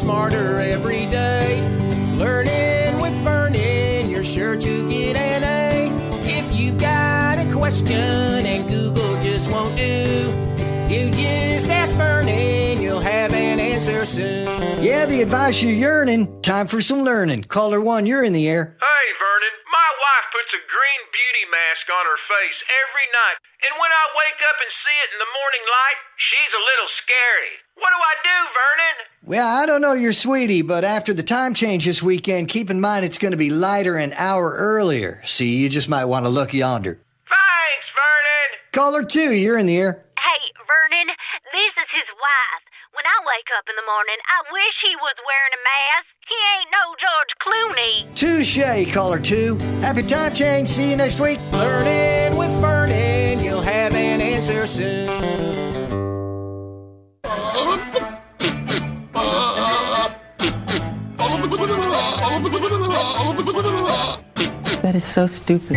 smarter every day. Learning with Vernon, you're sure to get an A. If you've got a question and Google just won't do, you just ask Vernon, you'll have an answer soon. Yeah, the advice you're yearning. Time for some learning. Caller one, you're in the air. Hey, Vernon, my wife puts a green beauty mask on her face every night, and when I wake up and see it in the morning light, she's a little scary. What do I do, Vernon? Well, I don't know your sweetie, but after the time change this weekend, keep in mind it's going to be lighter an hour earlier. See, you just might want to look yonder. Thanks, Vernon. Caller two, you're in the air. Hey, Vernon, this is his wife. When I wake up in the morning, I wish he was wearing a mask. He ain't no George Clooney. Touche, caller two. Happy time change. See you next week. Learning with Vernon, you'll have an answer soon. That is so stupid.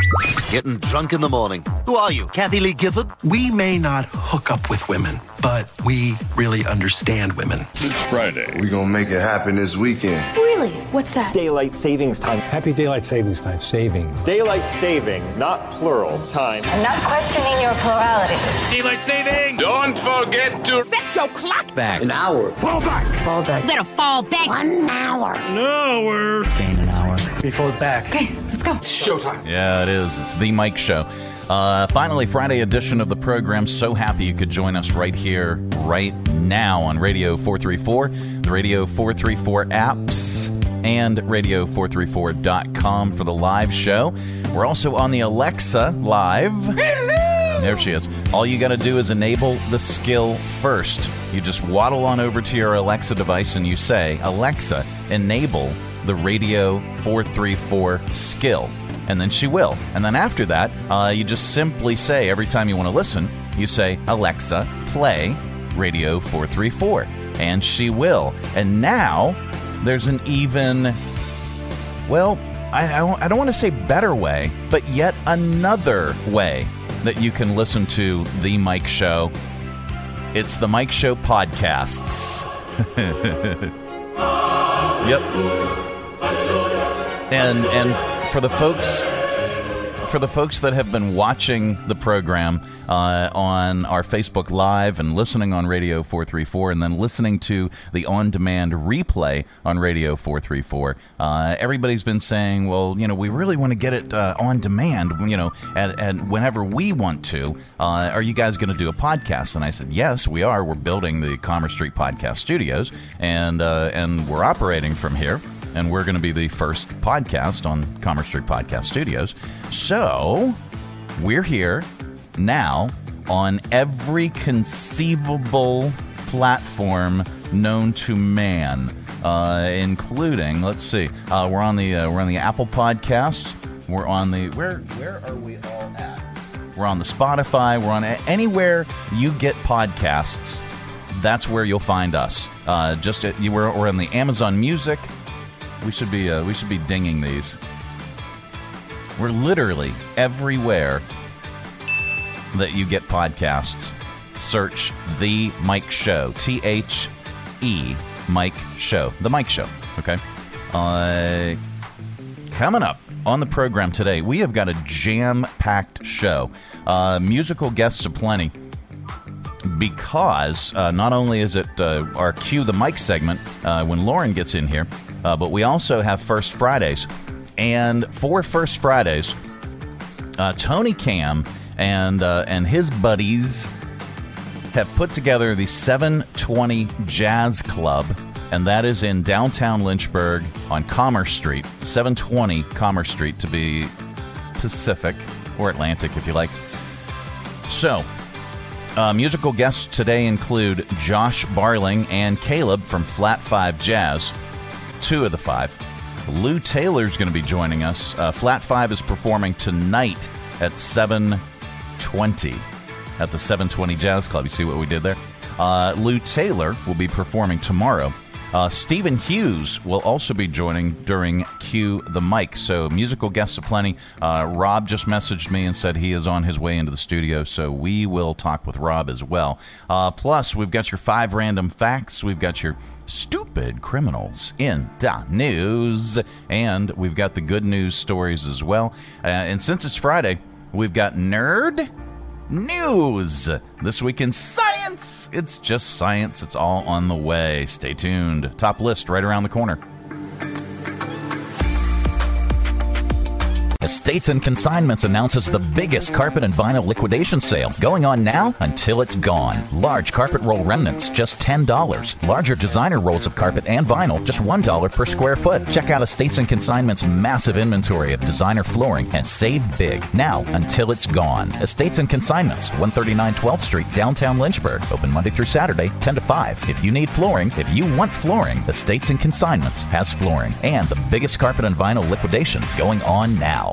Getting drunk in the morning. Who are you, Kathie Lee Gifford? We may not hook up with women, but we really understand women. It's Friday. We're going to make it happen this weekend. Really? What's that? Daylight savings time. Happy daylight savings time. Saving. Daylight saving, not plural, time. I'm not questioning your plurality. Daylight saving. Don't forget to set your clock back. An hour. Fall back. Fall back. You Better fall back. One hour. An hour. Gain an hour. We fall back. Okay, let's go. It's showtime. Yeah, it is. It's the Mike Show. Uh, finally, Friday edition of the program. So happy you could join us right here, right now on Radio 434, the Radio 434 apps, and Radio434.com for the live show. We're also on the Alexa Live. There she is. All you got to do is enable the skill first. You just waddle on over to your Alexa device and you say, Alexa, enable the Radio 434 skill. And then she will. And then after that, uh, you just simply say, every time you want to listen, you say, Alexa, play Radio 434. And she will. And now there's an even, well, I, I, I don't want to say better way, but yet another way that you can listen to The Mike Show. It's The Mike Show Podcasts. yep. And and for the folks for the folks that have been watching the program uh, on our Facebook Live and listening on Radio 434 and then listening to the on demand replay on Radio 434, uh, everybody's been saying, well, you know, we really want to get it uh, on demand, you know, and, and whenever we want to. Uh, are you guys going to do a podcast? And I said, yes, we are. We're building the Commerce Street Podcast Studios and, uh, and we're operating from here and we're going to be the first podcast on Commerce Street Podcast Studios. So we're here now on every conceivable platform known to man, uh, including let's see, uh, we're on the uh, we're on the Apple Podcast. We're on the where where are we all at? We're on the Spotify. We're on anywhere you get podcasts. That's where you'll find us. Uh, just at, you, we're, we're on the Amazon Music. We should be uh, we should be dinging these. We're literally everywhere that you get podcasts. Search the Mike Show. T H E Mike Show. The Mike Show. Okay. Uh, coming up on the program today, we have got a jam-packed show. Uh, musical guests aplenty because uh, not only is it uh, our cue the mic segment uh, when Lauren gets in here, uh, but we also have First Fridays. And for First Fridays, uh, Tony Camm and uh, and his buddies have put together the 720 Jazz Club, and that is in downtown Lynchburg on Commerce Street, 720 Commerce Street to be Pacific or Atlantic if you like. So, uh, musical guests today include Josh Barling and Caleb from Flat Five Jazz, two of the five. Lew Taylor's going to be joining us. Uh, Flat Five is performing tonight at 720 at the 720 Jazz Club. You see what we did there? Uh, Lew Taylor will be performing tomorrow. Uh, Steven Hughes will also be joining during Cue the Mic. So, musical guests aplenty. Uh, Rob just messaged me and said he is on his way into the studio, so we will talk with Rob as well. Uh, plus, we've got your five random facts. We've got your stupid criminals in the news, and we've got the good news stories as well. Uh, and since it's Friday, we've got nerd news. This week in science, it's just science. It's all on the way. Stay tuned. Top list right around the corner. Estates and Consignments announces the biggest carpet and vinyl liquidation sale going on now until it's gone. Large carpet roll remnants just $10. Larger designer rolls of carpet and vinyl just $1 per square foot. Check out Estates and Consignments' massive inventory of designer flooring and save big now until it's gone. Estates and Consignments, 139 12th Street, downtown Lynchburg. Open Monday through Saturday, 10 to 5. If you need flooring, if you want flooring, Estates and Consignments has flooring and the biggest carpet and vinyl liquidation going on now.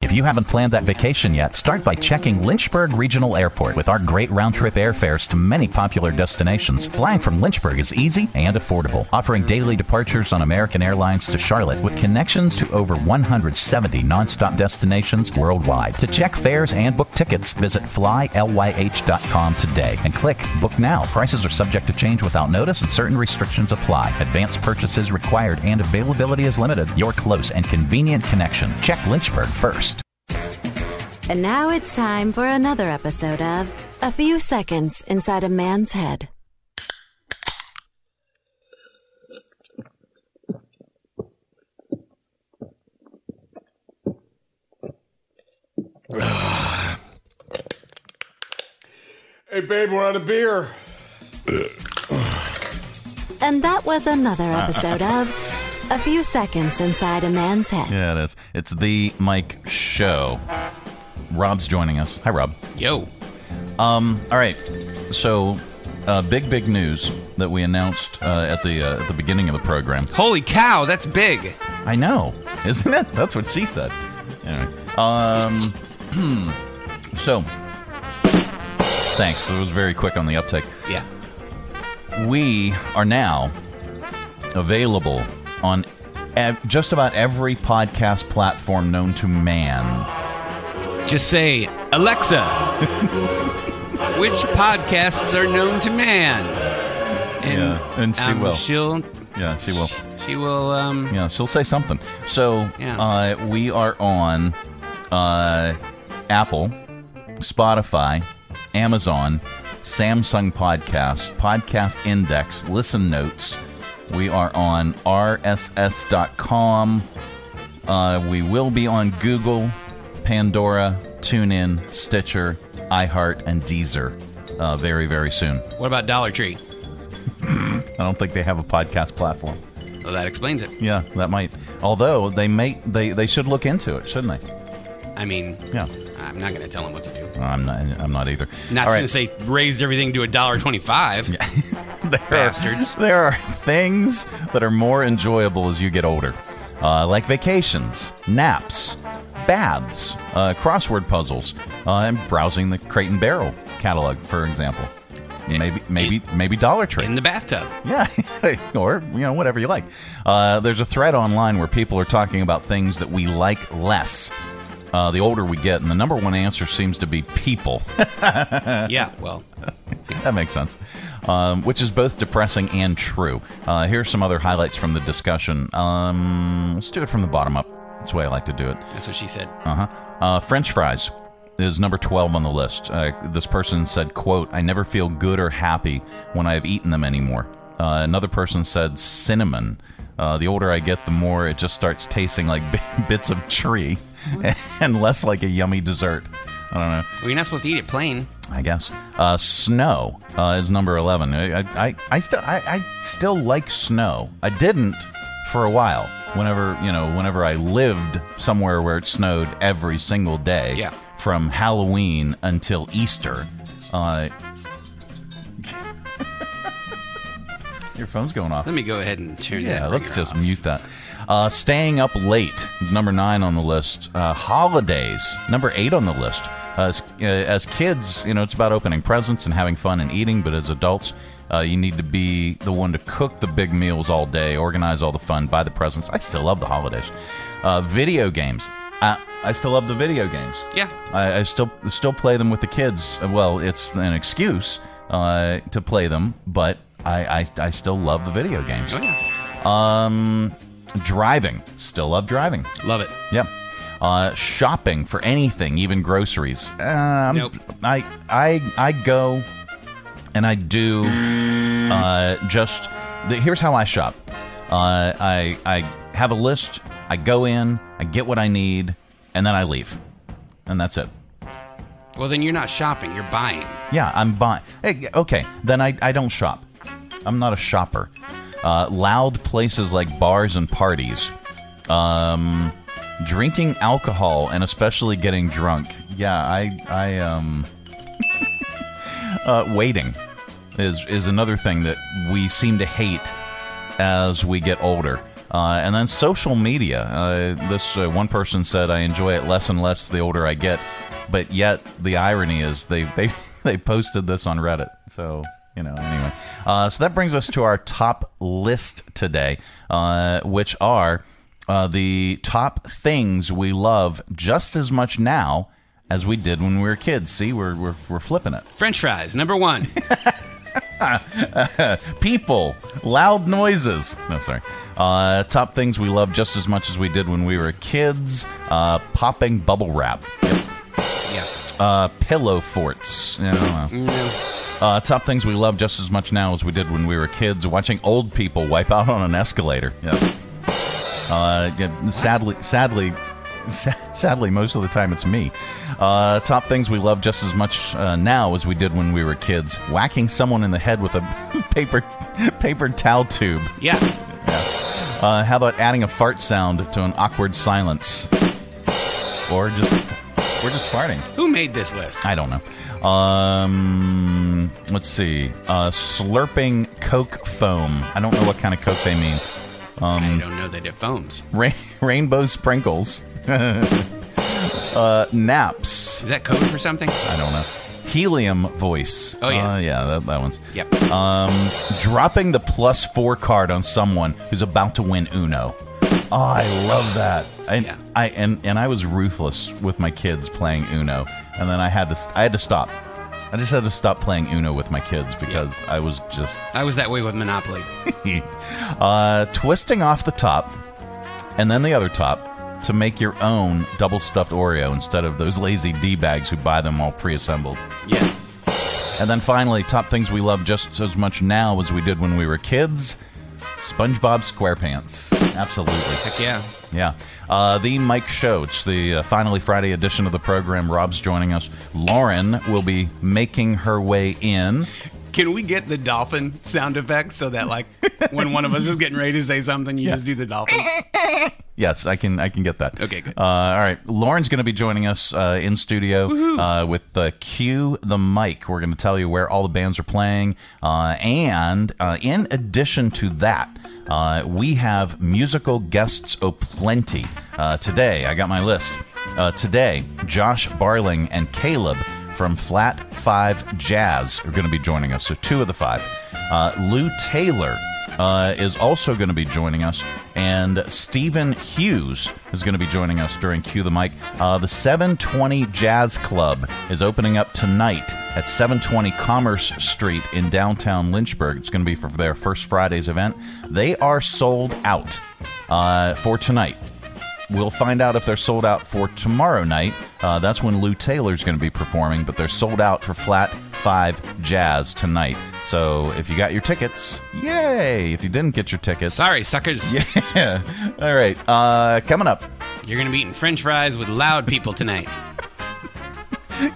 If you haven't planned that vacation yet, start by checking Lynchburg Regional Airport with our great round trip airfares to many popular destinations. Flying from Lynchburg is easy and affordable, offering daily departures on American Airlines to Charlotte with connections to over 170 nonstop destinations worldwide. To check fares and book tickets, visit flylyh.com today and click Book Now. Prices are subject to change without notice and certain restrictions apply. Advanced purchases required and availability is limited. Your close and convenient connection. Check Lynchburg first. And now it's time for another episode of A Few Seconds Inside a Man's Head. Hey, babe, we're out of beer. And that was another episode of A Few Seconds Inside a Man's Head. Yeah, it is. It's the Mike Show. Rob's joining us. Hi, Rob. Yo. Um. All right. So, uh, big, big news that we announced uh, at the uh, at the beginning of the program. Holy cow, that's big. I know, isn't it? That's what she said. Anyway. Um. so, thanks. It was very quick on the uptake. Yeah. We are now available on ev- just about every podcast platform known to man. Just say, Alexa, which podcasts are known to man? And, yeah, and she um, will. She'll. Yeah, she will. She will. Um, Yeah, she'll say something. So Yeah. uh, we are on uh, Apple, Spotify, Amazon, Samsung Podcast, Podcast Index, Listen Notes. We are on RSS.com. Uh, we will be on Google, Pandora, TuneIn, Stitcher, iHeart, and Deezer uh, very, very soon. what about Dollar Tree? I don't think they have a podcast platform. Well, that explains it. Yeah, that might. Although they may, they they should look into it, shouldn't they? I mean, Yeah, I'm not going to tell them what to do. I'm not. I'm not either. Not All going right. to say raised everything to a dollar twenty-five. there bastards. Are, there are things that are more enjoyable as you get older, uh, like vacations, naps, baths, uh, crossword puzzles, uh, and browsing the Crate and Barrel catalog, for example. Maybe, maybe, maybe Dollar Tree in the bathtub. Yeah, or you know whatever you like. Uh, there's a thread online where people are talking about things that we like less. Uh, the older we get, and the number one answer seems to be people. yeah, well, that makes sense. Um, which is both depressing and true. Uh, here's some other highlights from the discussion. Um, let's do it from the bottom up. That's the way I like to do it. That's what she said. Uh-huh. Uh French fries is number 12 on the list. Uh, this person said, quote, I never feel good or happy when I have eaten them anymore. Uh, another person said cinnamon. Uh, the older I get, the more it just starts tasting like bits of tree and less like a yummy dessert. I don't know. Well, you're not supposed to eat it plain. I guess. Uh, snow uh, is number eleven. I, I, I still I, I still like snow. I didn't for a while. Whenever you know, whenever I lived somewhere where it snowed every single day, Yeah. from Halloween until Easter. Uh, your phone's going off. Let me go ahead and turn Yeah, that. let's just off. mute that. Uh, staying up late, number nine on the list. Uh, holidays, number eight on the list. Uh, as, uh, as kids, you know, it's about opening presents and having fun and eating, but as adults, uh, you need to be the one to cook the big meals all day, organize all the fun, buy the presents. I still love the holidays. Uh, video games. Uh, I still love the video games. Yeah. I, I still still play them with the kids. Well, it's an excuse uh, to play them, but I, I, I still love the video games. Oh, yeah. Um, driving. Still love driving. Love it. Yep. Uh, shopping for anything, even groceries. Um, Nope. I I I go and I do uh, just. The, here's how I shop. Uh, I I have a list. I go in. I get what I need, and then I leave, and that's it. Well, then you're not shopping. You're buying. Yeah, I'm buying. Hey, okay, then I, I don't shop. I'm not a shopper. Uh, loud places like bars and parties. Um, drinking alcohol and especially getting drunk. Yeah, I I um. uh, waiting is is another thing that we seem to hate as we get older. Uh, and then social media. Uh, this uh, one person said, "I enjoy it less and less the older I get," but yet the irony is they they they posted this on Reddit. So you know, anyway. Uh, so that brings us to our top list today, uh, which are uh, the top things we love just as much now as we did when we were kids. See, we're we're, we're flipping it. French fries, number one. People, loud noises. No, sorry. Uh, top things we love just as much as we did when we were kids. Uh, popping bubble wrap. yeah. Uh, pillow forts. Yeah, I don't know. Uh, top things we love just as much now as we did when we were kids. Watching old people wipe out on an escalator. Yeah. Uh, yeah, sadly, sadly, sadly, most of the time it's me. Uh, top things we love just as much uh, now as we did when we were kids. Whacking someone in the head with a paper paper towel tube. Yeah. Yeah. Uh, how about adding a fart sound to an awkward silence, or just we're just farting? Who made this list? I don't know. Um, let's see. Uh, slurping Coke foam. I don't know what kind of Coke they mean. Um, I don't know that it foams. Ra- rainbow sprinkles. uh, naps. Is that code for something? I don't know. Helium voice. Oh, yeah. Uh, yeah, that, that one's. Yep. Um, dropping the plus four card on someone who's about to win Uno. Oh, I love that. And Yeah. I and and I was ruthless with my kids playing Uno, and then I had to I had to stop. I just had to stop playing Uno with my kids because I was just I was that way with Monopoly. uh, twisting off the top and then the other top to make your own double stuffed Oreo instead of those lazy D bags who buy them all pre assembled. Yeah. And then finally, top things we love just as much now as we did when we were kids SpongeBob SquarePants. Absolutely. Heck yeah. Yeah. Uh, the Mike Show. It's the uh, finally Friday edition of the program. Rob's joining us. Lauren will be making her way in. Can we get the dolphin sound effect so that, like, when one of us is getting ready to say something, you Yeah. just do the dolphins? Yes, I can. I can get that. Okay, good. Uh, all right, Lauren's going to be joining us uh, in studio uh, with uh, Cue the Mic. We're going to tell you where all the bands are playing, uh, and uh, in addition to that, uh, we have musical guests aplenty. Uh, today, I got my list. Uh, today, Josh Barling and Caleb from Flat Five Jazz are going to be joining us. So two of the five. Uh, Lew Taylor uh, is also going to be joining us, and Steven Hughes is going to be joining us during Cue the Mic. Uh, the 720 Jazz Club is opening up tonight at 720 Commerce Street in downtown Lynchburg. It's going to be for their first Friday's event. They are sold out uh, for tonight. We'll find out if they're sold out for tomorrow night. Uh, that's when Lew Taylor's going to be performing, but they're sold out for Flat 5 Jazz tonight. So if you got your tickets, yay! If you didn't get your tickets, Sorry, suckers. yeah. All right. Uh, coming up. You're going to be eating french fries with loud people tonight.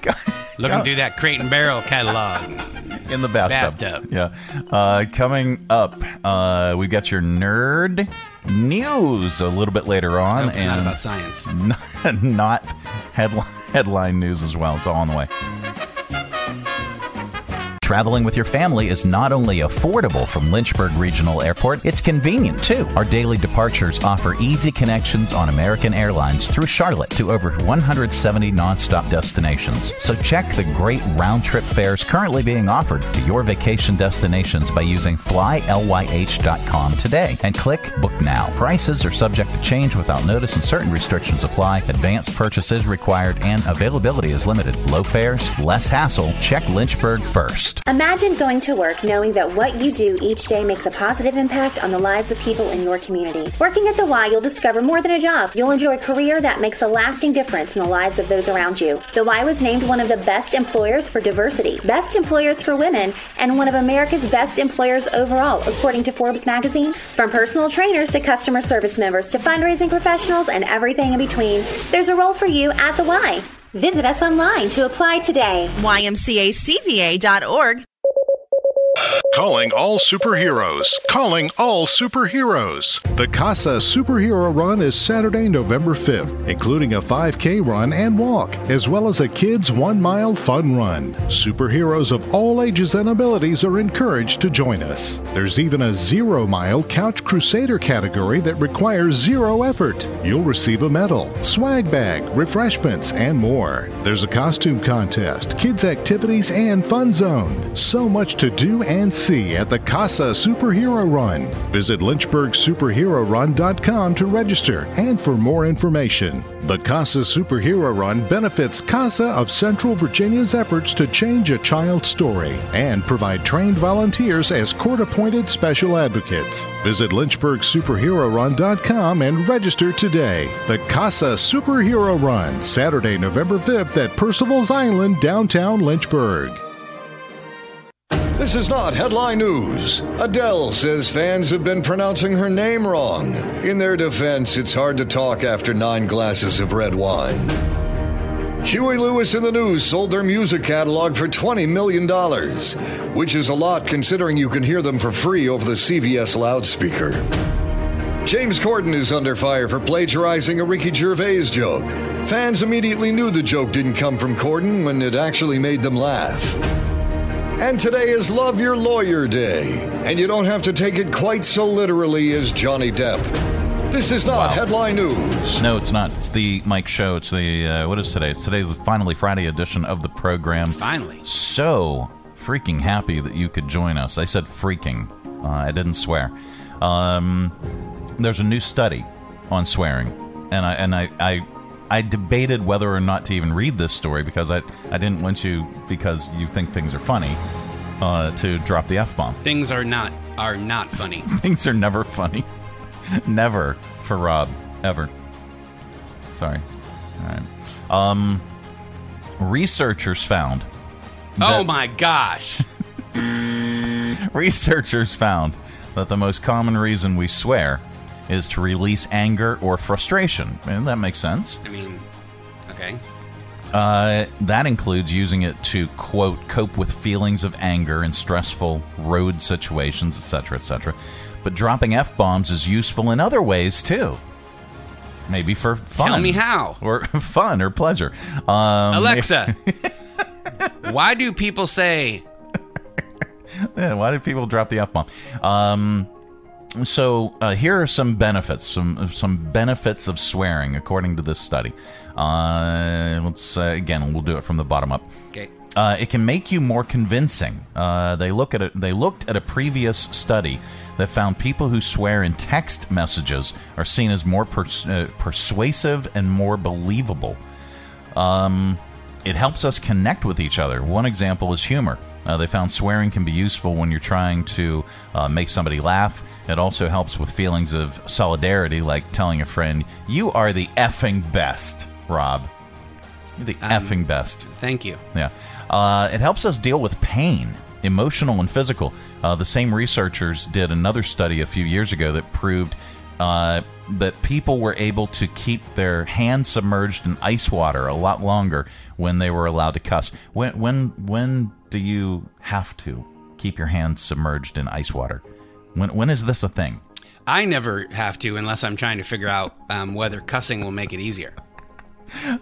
Looking through that Crate and Barrel catalog. in the bathtub. Bathtub. Yeah. Uh, coming up, uh, we got your nerd news a little bit later on, it's not about science. Not, not headline headline news as well. It's all on the way. Traveling with your family is not only affordable from Lynchburg Regional Airport, it's convenient too. Our daily departures offer easy connections on American Airlines through Charlotte to over 170 nonstop destinations. So check the great round trip fares currently being offered to your vacation destinations by using flylyh.com today and click Book Now. Prices are subject to change without notice and certain restrictions apply. Advanced purchase is required and availability is limited. Low fares, less hassle. Check Lynchburg first. Imagine going to work knowing that what you do each day makes a positive impact on the lives of people in your community. Working at the Y, you'll discover more than a job. You'll enjoy a career that makes a lasting difference in the lives of those around you. The Y was named one of the best employers for diversity, best employers for women, and one of America's best employers overall, according to Forbes magazine. From personal trainers to customer service members to fundraising professionals and everything in between, there's a role for you at the Y. Visit us online to apply today. YMCACVA.org. Calling all superheroes. Calling all superheroes. The CASA Superhero Run is Saturday, November 5th, including a 5K run and walk, as well as a kids' one mile fun run. Superheroes of all ages and abilities are encouraged to join us. There's even a zero mile Couch Crusader category that requires zero effort. You'll receive a medal, swag bag, refreshments, and more. There's a costume contest, kids' activities, and fun zone. So much to do and see at the CASA Superhero Run. Visit LynchburgSuperheroRun.com to register and for more information. The CASA Superhero Run benefits CASA of Central Virginia's efforts to change a child's story and provide trained volunteers as court appointed special advocates. Visit LynchburgSuperheroRun.com and register today. The CASA Superhero Run, Saturday, November 5th at Percival's Island, downtown Lynchburg. This is not headline news. Adele says fans have been pronouncing her name wrong. In their defense, it's hard to talk after nine glasses of red wine. Huey Lewis and the News sold their music catalog for $20 million, which is a lot considering you can hear them for free over the CVS loudspeaker. James Corden is under fire for plagiarizing a Ricky Gervais joke. Fans immediately knew the joke didn't come from Corden when it actually made them laugh. And today is Love Your Lawyer Day, and you don't have to take it quite so literally as Johnny Depp. This is not headline news. No, it's not. It's the Mike Show. It's the uh, what is today? Today's the finally Friday edition of the program. Finally. So freaking happy that you could join us. I said freaking. Uh, I didn't swear. Um, there's a new study on swearing, and I and I, I I debated whether or not to even read this story because I I didn't want you because you think things are funny uh, to drop the f bomb. Things are not are not funny. things are never funny. never for Rob ever. Sorry. All right. Um, researchers found. oh my gosh. researchers found that the most common reason we swear is to release anger or frustration. And that makes sense. I mean, okay. Uh, that includes using it to quote cope with feelings of anger in stressful road situations, etc., etc. But dropping f bombs is useful in other ways too. Maybe for fun. Tell me how. Or fun or pleasure. Um, Alexa, why do people say? yeah, why do people drop the f bomb? Um, so uh, here are some benefits, some some benefits of swearing, according to this study. Uh, let's uh, again, we'll do it from the bottom up. Okay. Uh, it can make you more convincing. Uh, they look at it. They looked at a previous study that found people who swear in text messages are seen as more pers- uh, persuasive and more believable. Um, it helps us connect with each other. One example is humor. Uh, they found swearing can be useful when you're trying to uh, make somebody laugh. It also helps with feelings of solidarity, like telling a friend, You are the effing best, Rob. You're the Um, effing best. Thank you. Yeah. Uh, it helps us deal with pain, emotional and physical. Uh, the same researchers did another study a few years ago that proved uh, that people were able to keep their hands submerged in ice water a lot longer when they were allowed to cuss. When when when do you have to keep your hands submerged in ice water? When when is this a thing? I never have to unless I'm trying to figure out um, whether cussing will make it easier.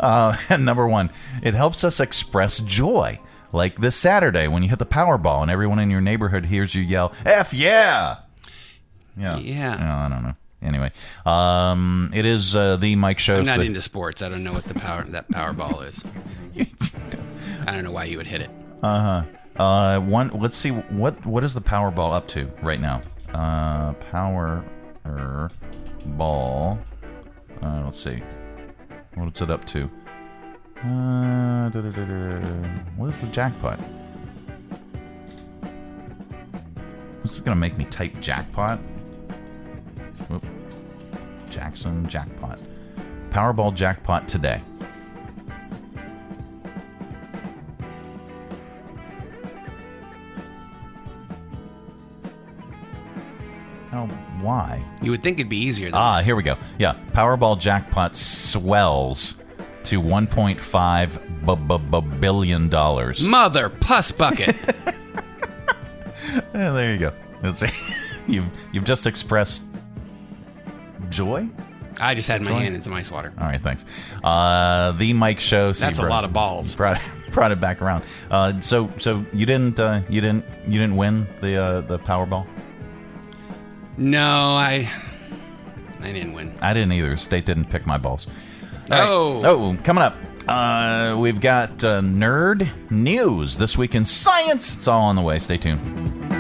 Uh, and number one, it helps us express joy. Like this Saturday when you hit the Powerball and everyone in your neighborhood hears you yell "F yeah!" Yeah, Yeah. Oh, I don't know. Anyway, um, it is uh, the Mike Show. I'm not that- into sports. I don't know what the power that Powerball is. I don't know why you would hit it. Uh huh. Uh, one. Let's see what what is the Powerball up to right now. Uh, Power Ball. Uh, let's see. What's it up to? Uh, what is the jackpot? This is gonna make me type jackpot. Whoop. Jackson jackpot. Powerball jackpot today. Oh, why? You would think it'd be easier. Than Ah, here we go. Yeah, Powerball jackpot swells to 1.5 b- b- b- billion dollars. Mother puss bucket. Yeah, there you go. That's you've you've just expressed joy. I just had my hand in some ice water. All right, thanks. Uh, the Mike Show. so That's a lot of balls. Brought, brought it back around. Uh, so so you didn't uh, you didn't you didn't win the uh, the Powerball. No, I I didn't win. I didn't either. State didn't pick my balls. Oh. Oh, coming up. Uh, we've got uh, nerd news this week in science. It's all on the way. Stay tuned.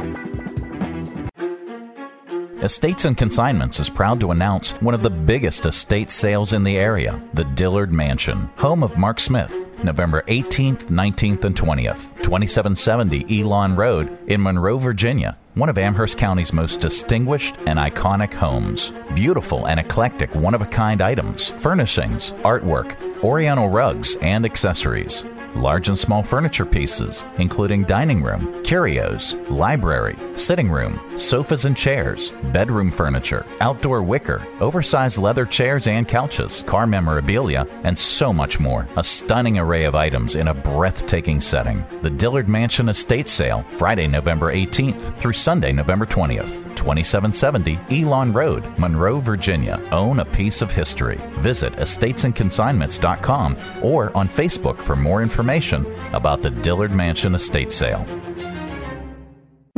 Estates and Consignments is proud to announce one of the biggest estate sales in the area, the Dillard Mansion, home of Mark Smith, November 18th, 19th, and 20th, 2770 Elon Road in Monroe, Virginia, one of Amherst County's most distinguished and iconic homes. Beautiful and eclectic one of a kind items, furnishings, artwork, oriental rugs, and accessories large and small furniture pieces, including dining room, curios, library, sitting room, sofas and chairs, bedroom furniture, outdoor wicker, oversized leather chairs and couches, car memorabilia, and so much more. A stunning array of items in a breathtaking setting. The Dillard Mansion Estate Sale, Friday, November 18th through Sunday, November 20th. 2770 Elon Road, Monroe, Virginia. Own a piece of history. Visit estatesandconsignments.com or on Facebook for more information about the Dillard Mansion estate sale.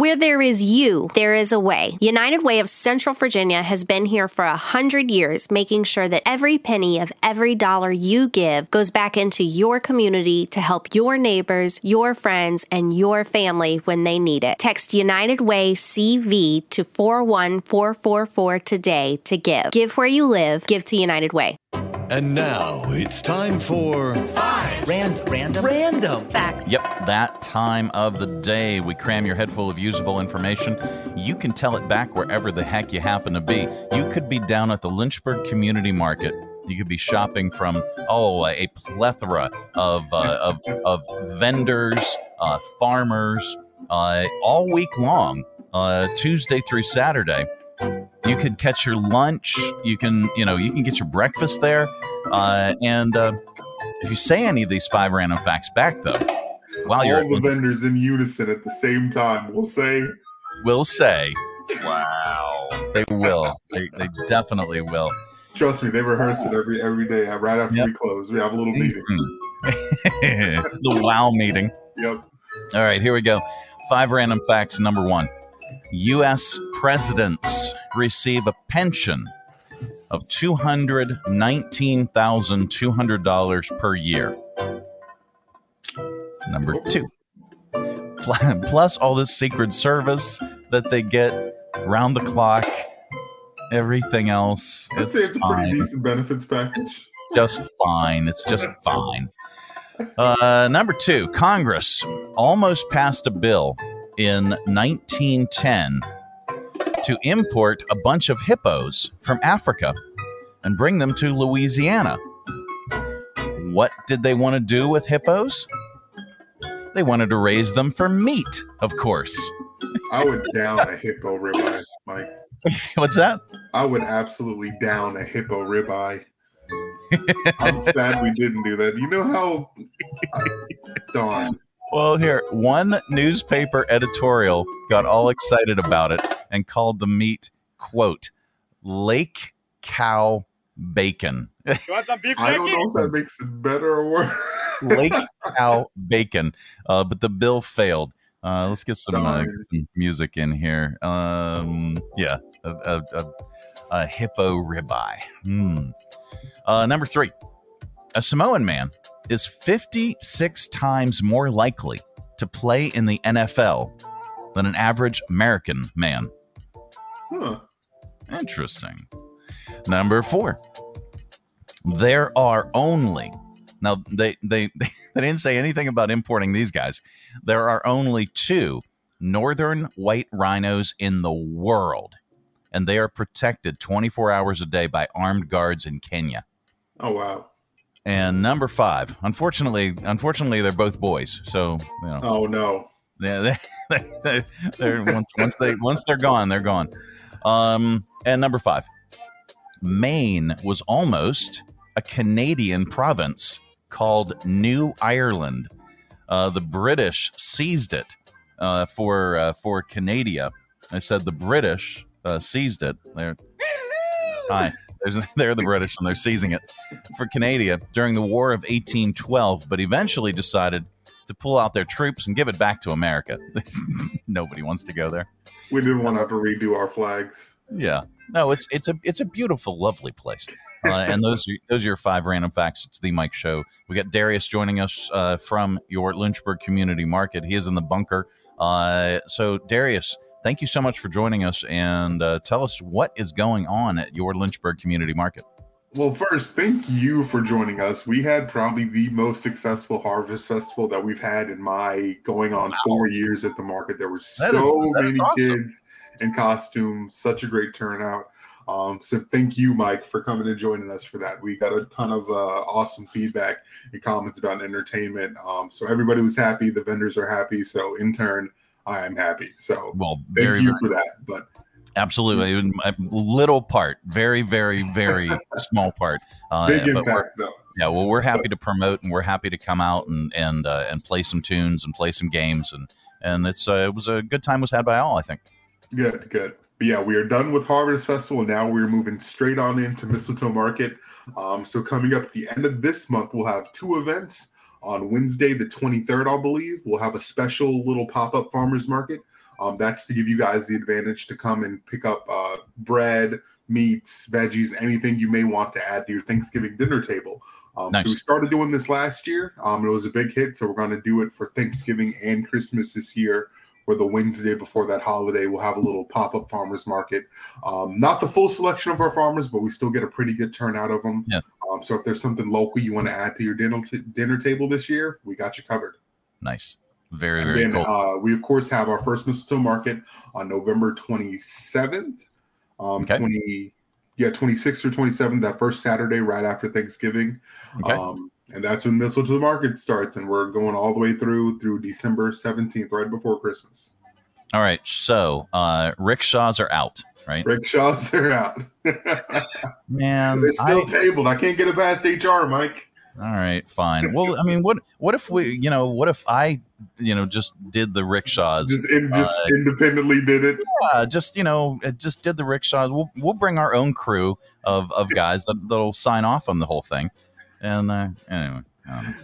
Where there is you, there is a way. United Way of Central Virginia has been here for a hundred years, making sure that every penny of every dollar you give goes back into your community to help your neighbors, your friends, and your family when they need it. Text United Way CV to 41444 today to give. Give where you live, give to United Way. And now it's time for Random, random, random. Facts. Yep, that time of the day. We cram your head full of usable information. You can tell it back wherever the heck you happen to be. You could be down at the Lynchburg Community Market. You could be shopping from oh a plethora of uh, of, of vendors, uh, farmers, uh, all week long, uh, Tuesday through Saturday. You could catch your lunch. You can you know you can get your breakfast there, uh, and uh, if you say any of these five random facts back though, while you're All the vendors in unison at the same time will say, will say, "Wow, they will. They, they definitely will." "Trust me, they rehearse it every every day. uh, Right after we close, we have a little meeting." the wow meeting. Yep. All right, here we go. Five random facts. Number one U.S. presidents receive a pension of $219,200 per year. Number two, plus all this Secret Service that they get round the clock, everything else. It's it's a pretty decent benefits package. Just fine. It's just fine. Uh, number two, Congress almost passed a bill in 1910 to import a bunch of hippos from Africa and bring them to Louisiana. What did they want to do with hippos? They wanted to raise them for meat, of course. I would down a hippo ribeye, Mike. What's that? I would absolutely down a hippo ribeye. I'm sad we didn't do that. You know how darn. Well, here, one newspaper editorial got all excited about it and called the meat, quote, lake cow bacon. I don't know if that makes it better or worse. lake cow bacon. Uh, but the bill failed. Uh, let's get some, uh, some music in here. Um, yeah, a, a, a, a hippo ribeye. Hmm. Uh, number three, a Samoan man is 56 times more likely to play in the NFL than an average American man. Huh. Interesting. Number four, there are only now they they they didn't say anything about importing these guys. There are only two northern white rhinos in the world, and they are protected 24 hours a day by armed guards in Kenya. Oh wow. And number five, unfortunately, unfortunately, they're both boys. So you know, Oh no. yeah, they, they, they're once, once they once they're gone, they're gone. Um, and number five, Maine was almost a Canadian province called New Ireland. Uh, the British seized it uh, for uh, for Canada. I said the British uh, seized it. They're hi. They're the British and they're seizing it for Canada during the War of 1812, but eventually decided to pull out their troops and give it back to America. Nobody wants to go there. We didn't want to have to redo our flags. Yeah. No, it's it's a it's a beautiful, lovely place. Uh, and those are, those are your five random facts. It's the Mike Show. We got Darrius joining us uh, from your Lynchburg Community Market. He is in the bunker. Uh, so Darrius, thank you so much for joining us, and uh, tell us what is going on at your Lynchburg Community Market. Well, first, thank you for joining us. We had probably the most successful harvest festival that we've had in my going on four years at the market. There were so is many awesome. kids in costume, such a great turnout. Um, so thank you, Mike, for coming and joining us for that. We got a ton of uh, awesome feedback and comments about entertainment. Um, so everybody was happy. The vendors are happy. So in turn, I am happy. So Well, thank very, you very for that. But Absolutely, a little part, very, very, very small part. Uh, big impact, though. Yeah, well, we're happy to promote, and we're happy to come out and and uh, and play some tunes and play some games, and and it's uh, it was a good time was had by all. I think. Good, good. But yeah, we are done with Harvest Festival. Now we're moving straight on into Mistletoe Market. Um, so coming up at the end of this month, we'll have two events. On Wednesday, the 23rd, I believe, we'll have a special little pop-up farmers market. Um, that's to give you guys the advantage to come and pick up uh, bread, meats, veggies, anything you may want to add to your Thanksgiving dinner table. Um, Nice. So we started doing this last year. Um, it was a big hit, so we're going to do it for Thanksgiving and Christmas this year. Where the Wednesday before that holiday, we'll have a little pop-up farmers market. Um, not the full selection of our farmers, but we still get a pretty good turnout of them. Yeah. Um, so if there's something local you want to add to your dinner t- dinner table this year, we got you covered. Nice, very, And very then cool. uh, we of course have our first mistletoe market on November 27th. Um, Okay. 20, yeah, 26th or 27th, that first Saturday right after Thanksgiving. Okay. Um, and that's when mistletoe market starts, and we're going all the way through through December 17th, right before Christmas. all right, so uh, rickshaws are out, right? Rickshaws are out. Man, They're still I- tabled. I can't get it past HR, Mike. All right, fine. Well, I mean, what what if we, you know, what if I, you know, just did the rickshaws? Just, in, just Uh, independently did it. yeah, just you know, uh, just did the rickshaws. We'll we'll bring our own crew of of guys that that'll sign off on the whole thing, and uh, anyway, um,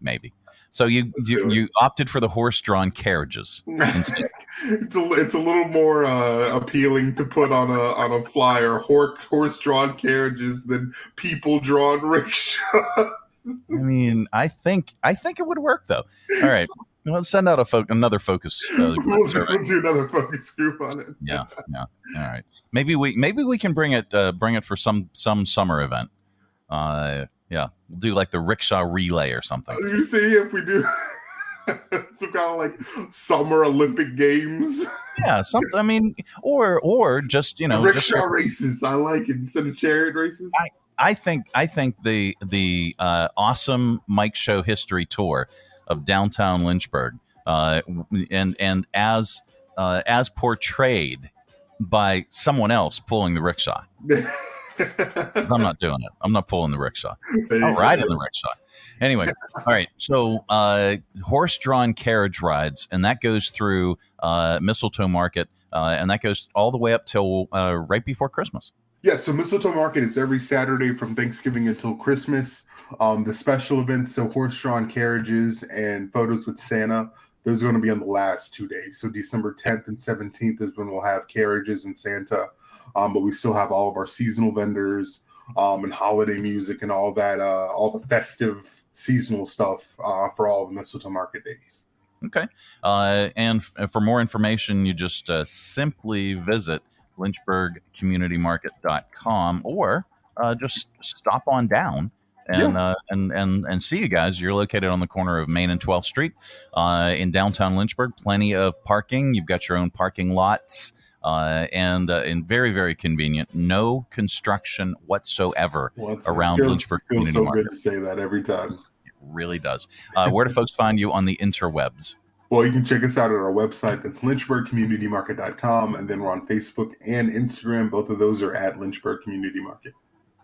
maybe. So you you, you opted for the horse drawn carriages instead. it's a it's a little more uh, appealing to put on a on a flyer horse drawn carriages than people drawn rickshaws. I mean, I think I think it would work though. All right, let's send out a fo- another focus. Uh, we'll, survey. we'll do another focus group on it. yeah, yeah. All right. Maybe we maybe we can bring it uh, bring it for some some summer event. Uh, yeah, we'll do like the rickshaw relay or something. You see if we do some kind of like summer Olympic games, Yeah, something. I mean, or or just you know, just rickshaw races. I like it instead of chariot races. I, I think I think the the uh, awesome Mike Show history tour of downtown Lynchburg, uh, and and as uh, as portrayed by someone else pulling the rickshaw. I'm not doing it. I'm not pulling the rickshaw. I'll ride in the rickshaw. Anyway, all right. So, uh, horse-drawn carriage rides, and that goes through uh, Mistletoe Market, uh, and that goes all the way up till uh, right before Christmas. Yeah, so Mistletoe Market is every Saturday from Thanksgiving until Christmas. Um, the special events, so horse-drawn carriages and photos with Santa, those are going to be on the last two days. So December 10th and 17th is when we'll have carriages and Santa. Um, but we still have all of our seasonal vendors um, and holiday music and all that, uh, all the festive seasonal stuff uh, for all the mistletoe market days. Okay. Uh, and f- for more information, you just uh, simply visit lynchburgcommunitymarket.com or uh, just stop on down and, Yeah. uh, and and and see you guys. You're located on the corner of Main and 12th Street uh, in downtown Lynchburg. Plenty of parking. You've got your own parking lots. Uh, and uh, and very very convenient. No construction whatsoever Well, around feels, Lynchburg feels Community so Market. good to say that every time. Really does. Uh, where do folks find you on the interwebs? Well, you can check us out at our website. That's lynchburgcommunitymarket.com. And then we're on Facebook and Instagram. Both of those are at Lynchburg Community Market.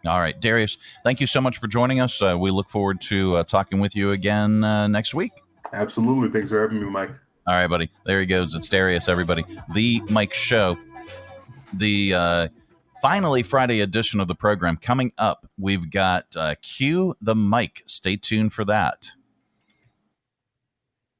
All right, Darrius, thank you so much for joining us. Uh, we look forward to uh, talking with you again uh, next week. Absolutely. Thanks for having me, Mike. All right, buddy. There he goes. It's Darrius, everybody. The Mike Show. The uh, finally Friday edition of the program coming up. We've got uh, Cue the Mike. Stay tuned for that.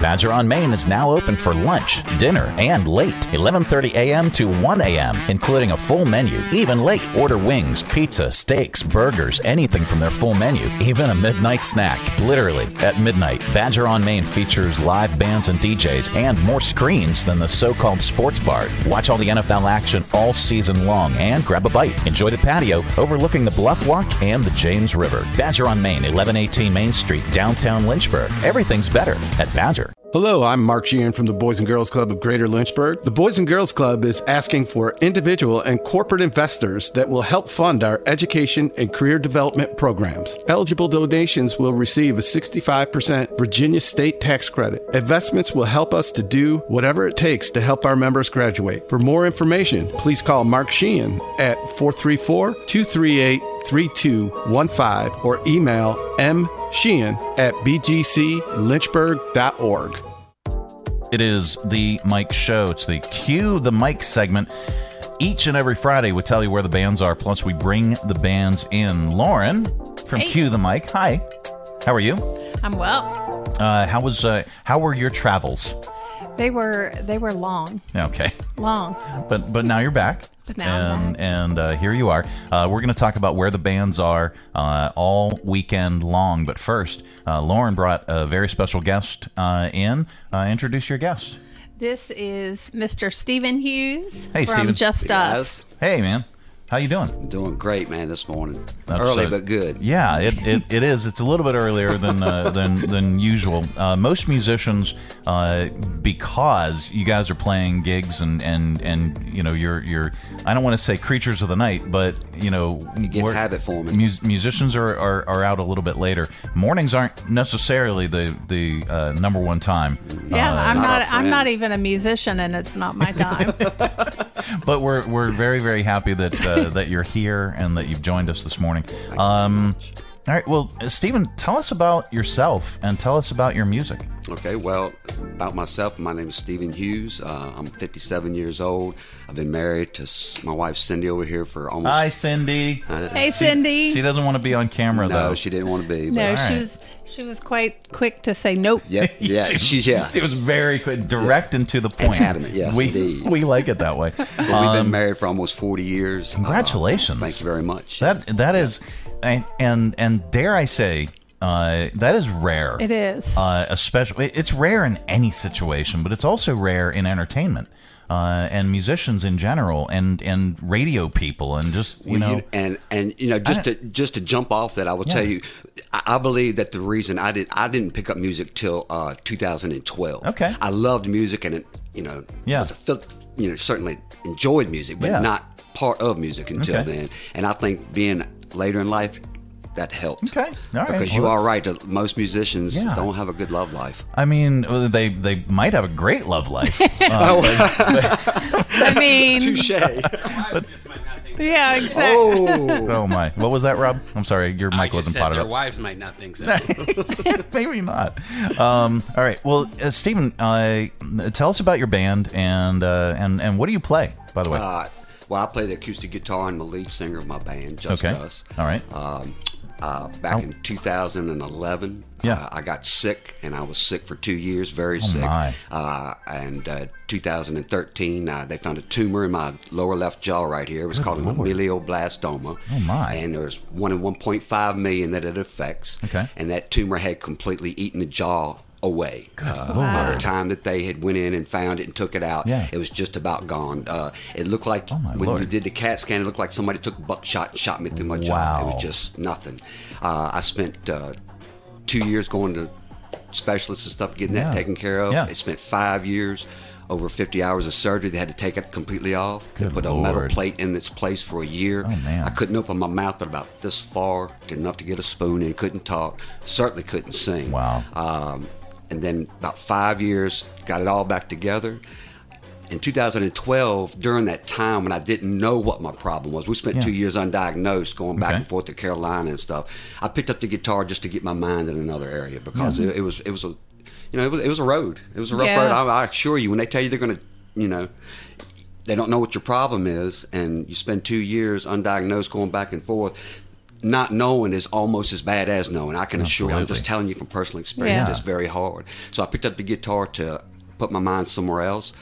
Badger on Main is now open for lunch, dinner, and late. 11:30 a.m. to 1 a.m., including a full menu. Even late, order wings, pizza, steaks, burgers, anything from their full menu, even a midnight snack. Literally at midnight, Badger on Main features live bands and DJs and more screens than the so-called sports bar. Watch all the NFL action all season long and grab a bite. Enjoy the patio overlooking the Bluff Walk and the James River. Badger on Main, 1118 Main Street, downtown Lynchburg. Everything's better at Badger. Hello, I'm Mark Sheehan from the Boys and Girls Club of Greater Lynchburg. The Boys and Girls Club is asking for individual and corporate investors that will help fund our education and career development programs. Eligible donations will receive a 65% Virginia state tax credit. Investments will help us to do whatever it takes to help our members graduate. For more information, please call Mark Sheehan at 434 238 3215 or email msheehan at bgclynchburg.org. It is the Mike Show. It's the Cue the Mike segment. Each and every Friday, we tell you where the bands are. Plus, we bring the bands in. Lauren from Hey. Cue the Mike. Hi. How are you? I'm well. Uh, how was? Uh, how were your travels? They were they were long, Okay, long. but but now you're back. But now I'm and and uh, here you are. Uh, we're going to talk about where the bands are uh, all weekend long. But first, uh, Lauren brought a very special guest uh, in. Uh, introduce your guest. This is Mr. Steven Hughes Hey, from Steven. Just Us. Hey, man. How you doing? Doing great, man. This morning, That's, early uh, but good. Yeah, it, it, it is. It's a little bit earlier than uh, than than usual. Uh, most musicians, uh, because you guys are playing gigs and, and, and you know you're you're I don't want to say creatures of the night, but you know it gets habit forming. Mus- musicians are, are, are out a little bit later. Mornings aren't necessarily the the uh, number one time. Yeah, Uh, I'm not. I'm not even a musician, and it's not my time. but we're we're very very happy that uh, that you're here and that you've joined us this morning. Um, all right, well, Steven, tell us about yourself and tell us about your music. Okay, well, about myself, my name is Steven Hughes. Uh, I'm 57 years old. I've been married to my wife Cindy over here for almost. Hi, Cindy. Uh, Hey, Cindy. She doesn't want to be on camera no, though. she didn't want to be. but- no, she was she was quite quick to say nope. Yeah, yeah, she's yeah. It was very quick, direct and to the point. adamant, yes, we indeed. we like it that way. But we've been Um, married for almost 40 years. Uh, Congratulations. thank you very much. That that is, and and, and dare I say, uh, that is rare. It is. uh, especially it's rare in any situation, but it's also rare in entertainment. uh, and musicians in general, and and radio people, and just you Well, know. you- and and you know just to just to jump off that, I will tell you, I, I believe that the reason I did I didn't pick up music till uh, 2012. Okay. I loved music and it, you know Yeah. was a, fil- you know certainly enjoyed music, but Yeah. not part of music until Okay. then. And I think being later in life. That helped. Okay. All right. Because Well, you are right. Most musicians Yeah. don't have a good love life. I mean, they they might have a great love life. Uh, I mean, Touche. yeah, exactly. oh oh my! What was that, Rob? I'm sorry, your I mic just wasn't said potted their up. wives might not think so. Maybe not. Um, all right. Well, uh, Steven, uh, tell us about your band and uh, and and what do you play? By the way. Uh, well, I play the acoustic guitar. and the lead singer of my band, Just Okay. Us. All right. Um, uh, back in 2011, Yeah. uh, I got sick, and I was sick for two years, very Oh, sick. my. Uh, and uh, 2013, uh, they found a tumor in my lower left jaw right here. It was Good called an Lord. ameloblastoma. Oh, my. And there's one in 1.5 million that it affects. Okay. And that tumor had completely eaten the jaw away. Uh, Lord. by the time that they had went in and found it and took it out, Yeah. it was just about gone. Uh, it looked like when you did the CAT scan, it looked like somebody took buckshot and shot me through my jaw. It was just nothing. Uh, I spent uh, two years going to specialists and stuff, getting Yeah. that taken care of. Yeah. I spent five years. Over 50 hours of surgery. They had to take it completely off. They Good put a metal plate in its place for a year. Oh. I couldn't open my mouth but about this far, did enough to get a spoon in, couldn't talk, certainly couldn't sing. Wow. Um, and then about five years, got it all back together. In 2012, during that time when I didn't know what my problem was, we spent Yeah. two years undiagnosed, going back Okay. and forth to Carolina and stuff. I picked up the guitar just to get my mind in another area because Yeah. it, it was it was a you know it was it was a road. It was a rough Yeah. road. I, I assure you, when they tell you they're going to you know they don't know what your problem is, and you spend two years undiagnosed going back and forth. Not knowing is almost as bad as knowing. I can assure you. I'm just telling you from personal experience. Yeah. It's very hard. So I picked up the guitar to put my mind somewhere else.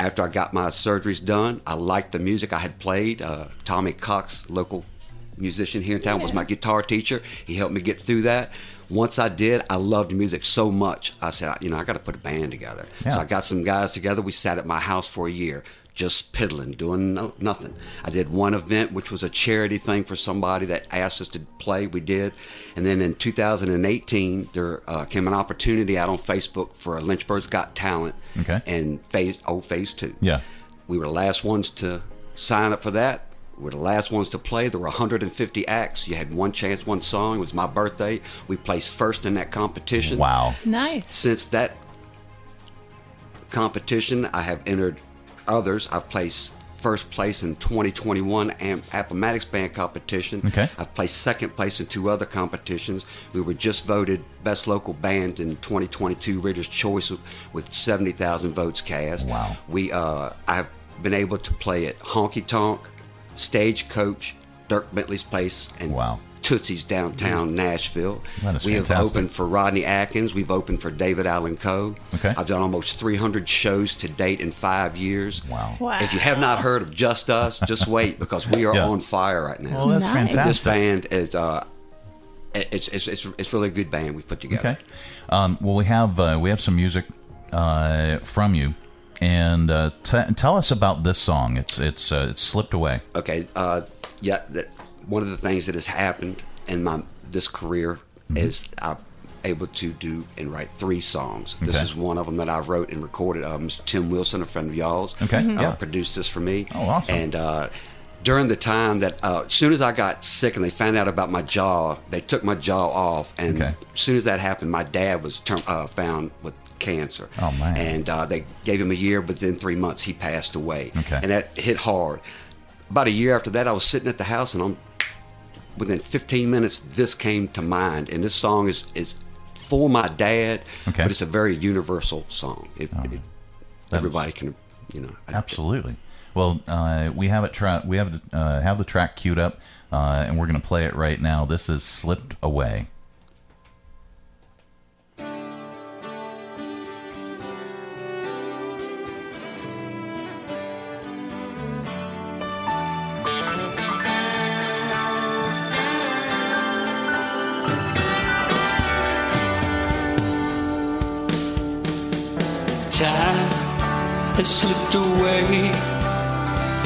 After I got my surgeries done, I liked the music I had played. Uh, Tommy Cox, local musician here in town, was my guitar teacher. He helped me get through that. Once I did, I loved music so much. I said, you know, I got to put a band together. Yeah. So I got some guys together. We sat at my house for a year, just piddling, doing no, nothing. I did one event, which was a charity thing for somebody that asked us to play. We did. And then in 2018, there uh, came an opportunity out on Facebook for a Lynchburg's Got Talent Okay. and phase, oh, phase two. Yeah. We were the last ones to sign up for that. We were the last ones to play. There were 150 acts. You had one chance, one song. It was my birthday. We placed first in that competition. Wow. Nice. S- Since that competition, I have entered others. I've placed first place in 2021 Am- Appomattox Band competition. Okay. I've placed second place in two other competitions. We were just voted best local band in 2022 Reader's Choice with 70,000 votes cast. Wow. We uh, I've been able to play at Honky Tonk, Stagecoach, Dierks Bentley's place, and Wow. Tootsie's downtown Nashville. That is we have fantastic. opened for Rodney Atkins. We've opened for David Allan Coe. Okay. I've done almost 300 shows to date in five years. Wow. Wow. If you have not heard of Just Us, just wait because we are Yeah. on fire right now. Well, that's Nice. And fantastic. this band is uh, it's, it's it's it's really a good band we've put together. Okay. Um, well, we have uh, we have some music uh, from you, and uh, t- tell us about this song. It's it's uh, it's slipped away. Okay. Uh, yeah. That one of the things that has happened in my this career Mm-hmm. is I'm able to do and write three songs. This is one of them that I wrote and recorded. Um, Tim Wilson, a friend of y'all's, Okay. Mhm. uh, Yeah. produced this for me. Oh, awesome. And uh, during the time that, uh, as soon as I got sick and they found out about my jaw, they took my jaw off. And Okay. as soon as that happened, my dad was term- uh, found with cancer. Oh, man. And uh, they gave him a year, but then three months he passed away. Okay. And that hit hard. About a year after that, I was sitting at the house and I'm within 15 minutes this came to mind and this song is is for my dad Okay. but it's a very universal song it, it- everybody can you know Absolutely. Well, uh, we have it. Tra- we have uh, have the track queued up, uh, and we're going to play it right now. This is "Slipped Away." Time slipped away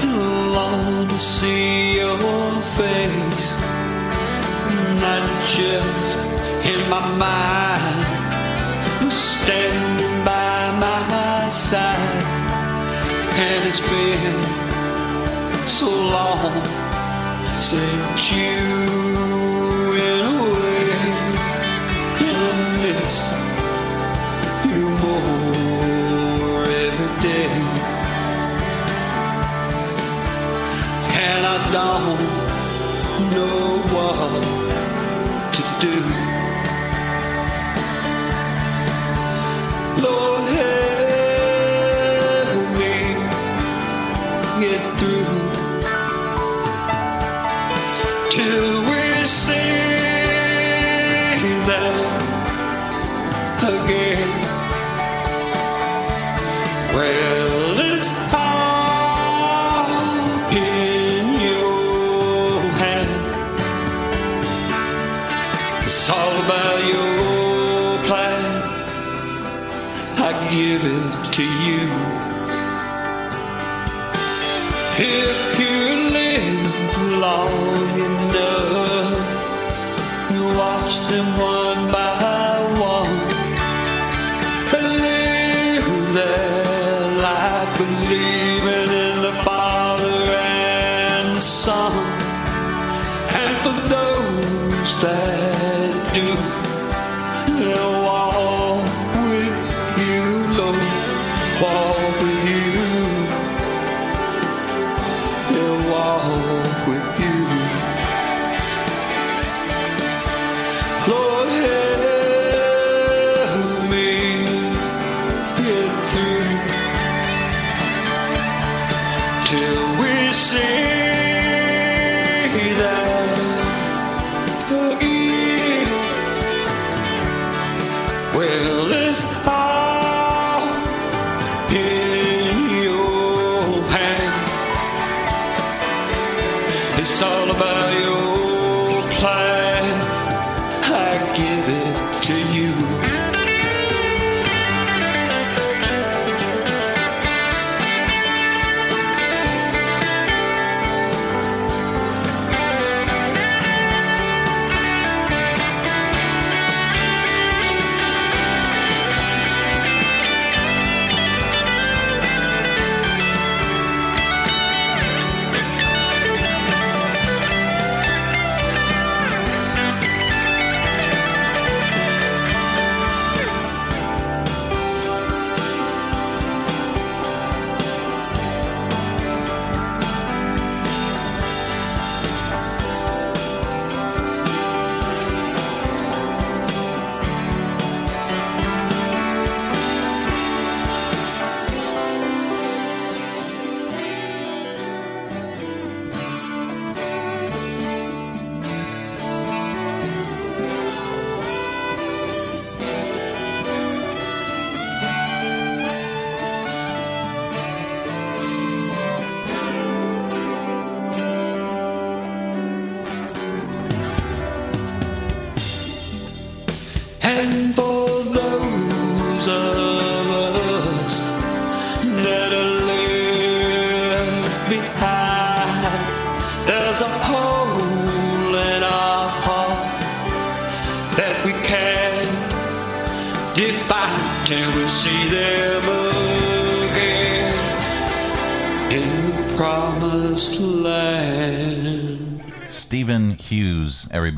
and long to see your face. Not just in my mind, standing by my side. And it's been so long since you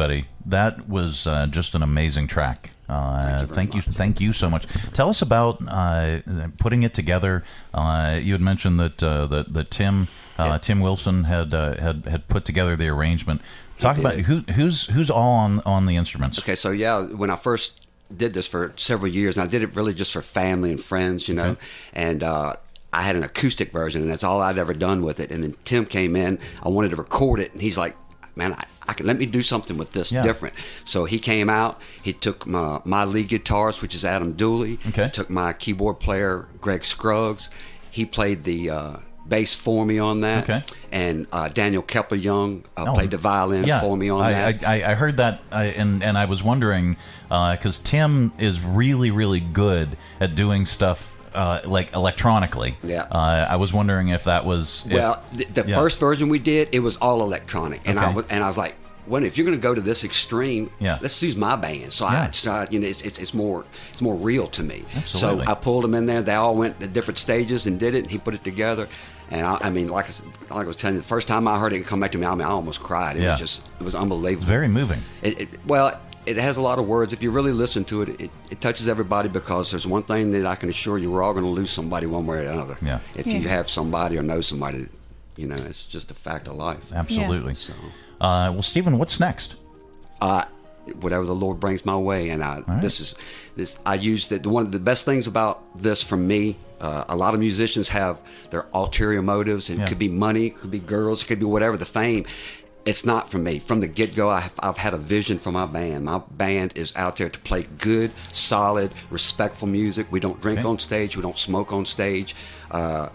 everybody. That was uh, just an amazing track. Uh, thank you, thank you so much. Tell us about uh, putting it together. Uh, you had mentioned that uh, that, that Tim uh, Tim Wilson had uh, had had put together the arrangement. Talk about who who's who's all on on the instruments. Okay, so yeah, when I first did this for several years, and I did it really just for family and friends, you know, Okay. and uh, I had an acoustic version, and that's all I'd ever done with it. And then Tim came in, I wanted to record it, and he's like, "Man, I, I can let me do something with this Yeah. different." So he came out, he took my my lead guitarist, which is Adam Dooley, Okay. took my keyboard player Greg Scruggs, he played the. Uh, Bass for me on that, Okay. and uh, Daniel Kepler Young uh, Oh, played the violin yeah, for me on I, that. I, I heard that, I, and and I was wondering because Tim is really really good at doing stuff uh, like electronically. Yeah. Uh, I was wondering if that was if- Well, the, the yeah. first version we did, it was all electronic, and I was and I was like, well, if you're going to go to this extreme, Yeah. let's use my band. So Yeah. I, so you know, it's, it's, it's more it's more real to me. Absolutely. So I pulled them in there. They all went to different stages and did it. And he put it together. And I, I mean, like I, like I was telling you, the first time I heard it come back to me, I mean, I almost cried. It Yeah. was just it was unbelievable. very moving. It, it, well, it has a lot of words. If you really listen to it, it, it touches everybody because there's one thing that I can assure you: we're all going to lose somebody one way or another. Yeah. If Yeah. you have somebody or know somebody, you know, it's just a fact of life. Absolutely. So, Uh, well, Steven, what's next? uh, whatever the Lord brings my way, and I this is this I use that one of the best things about this for me. Uh, a lot of musicians have their ulterior motives. It Yeah. could be money, it could be girls, it could be whatever. The fame. It's not for me. From the get go, I've, I've had a vision for my band. My band is out there to play good, solid, respectful music. We don't drink Okay. on stage. We don't smoke on stage. Uh,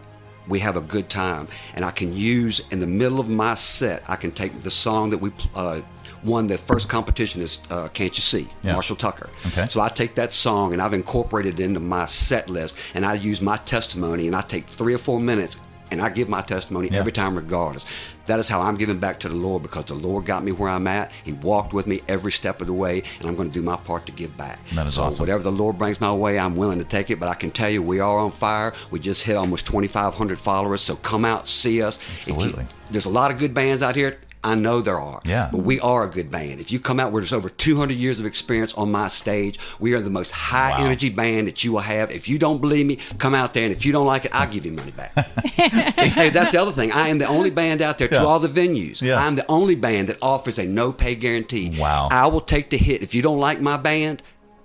we have a good time, and I can use in the middle of my set. I can take the song that we uh, won the first competition is uh, "Can't You See" Yeah. Marshall Tucker. Okay. So I take that song and I've incorporated it into my set list, and I use my testimony, and I take three or four minutes. And I give my testimony Yeah. every time, regardless. That is how I'm giving back to the Lord because the Lord got me where I'm at. He walked with me every step of the way, and I'm going to do my part to give back. That is so awesome. whatever the Lord brings my way, I'm willing to take it. But I can tell you, we are on fire. We just hit almost 2,500 followers. So come out, see us. If you- Absolutely. there's a lot of good bands out here. I know there are. Yeah. But we are a good band. If you come out, there's over 200 years of experience on my stage. We are the most high energy band that you will have. If you don't believe me, come out there, and if you don't like it, I'll give you money back. hey, that's the other thing. I am the only band out there to all the venues. Yeah. I'm the only band that offers a no pay guarantee. Wow. I will take the hit. If you don't like my band,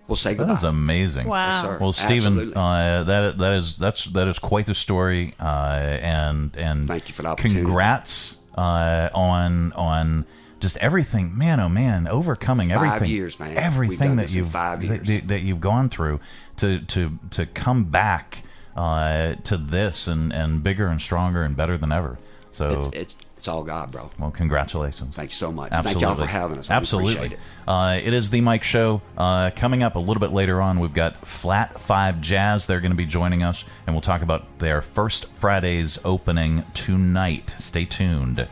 we'll say That goodbye. is amazing. Wow. Yes, sir. Well, Steven, uh, that that is that's that is quite the story, uh, and and Thank you for the opportunity. Congrats uh, on on just everything, man. Oh man, overcoming Five everything. years, man. Everything that you've five that, years. that- that you've gone through to to to come back uh, to this and and bigger and stronger and better than ever. So It's, it's, it's all God, bro. well, congratulations. Thank you so much. Absolutely. Thank y'all for having us. I Absolutely. it. Uh, it is the Mike Show. Uh, coming up a little bit later on, we've got Flat Five Jazz. They're going to be joining us, and we'll talk about their first Friday's opening tonight. Stay tuned.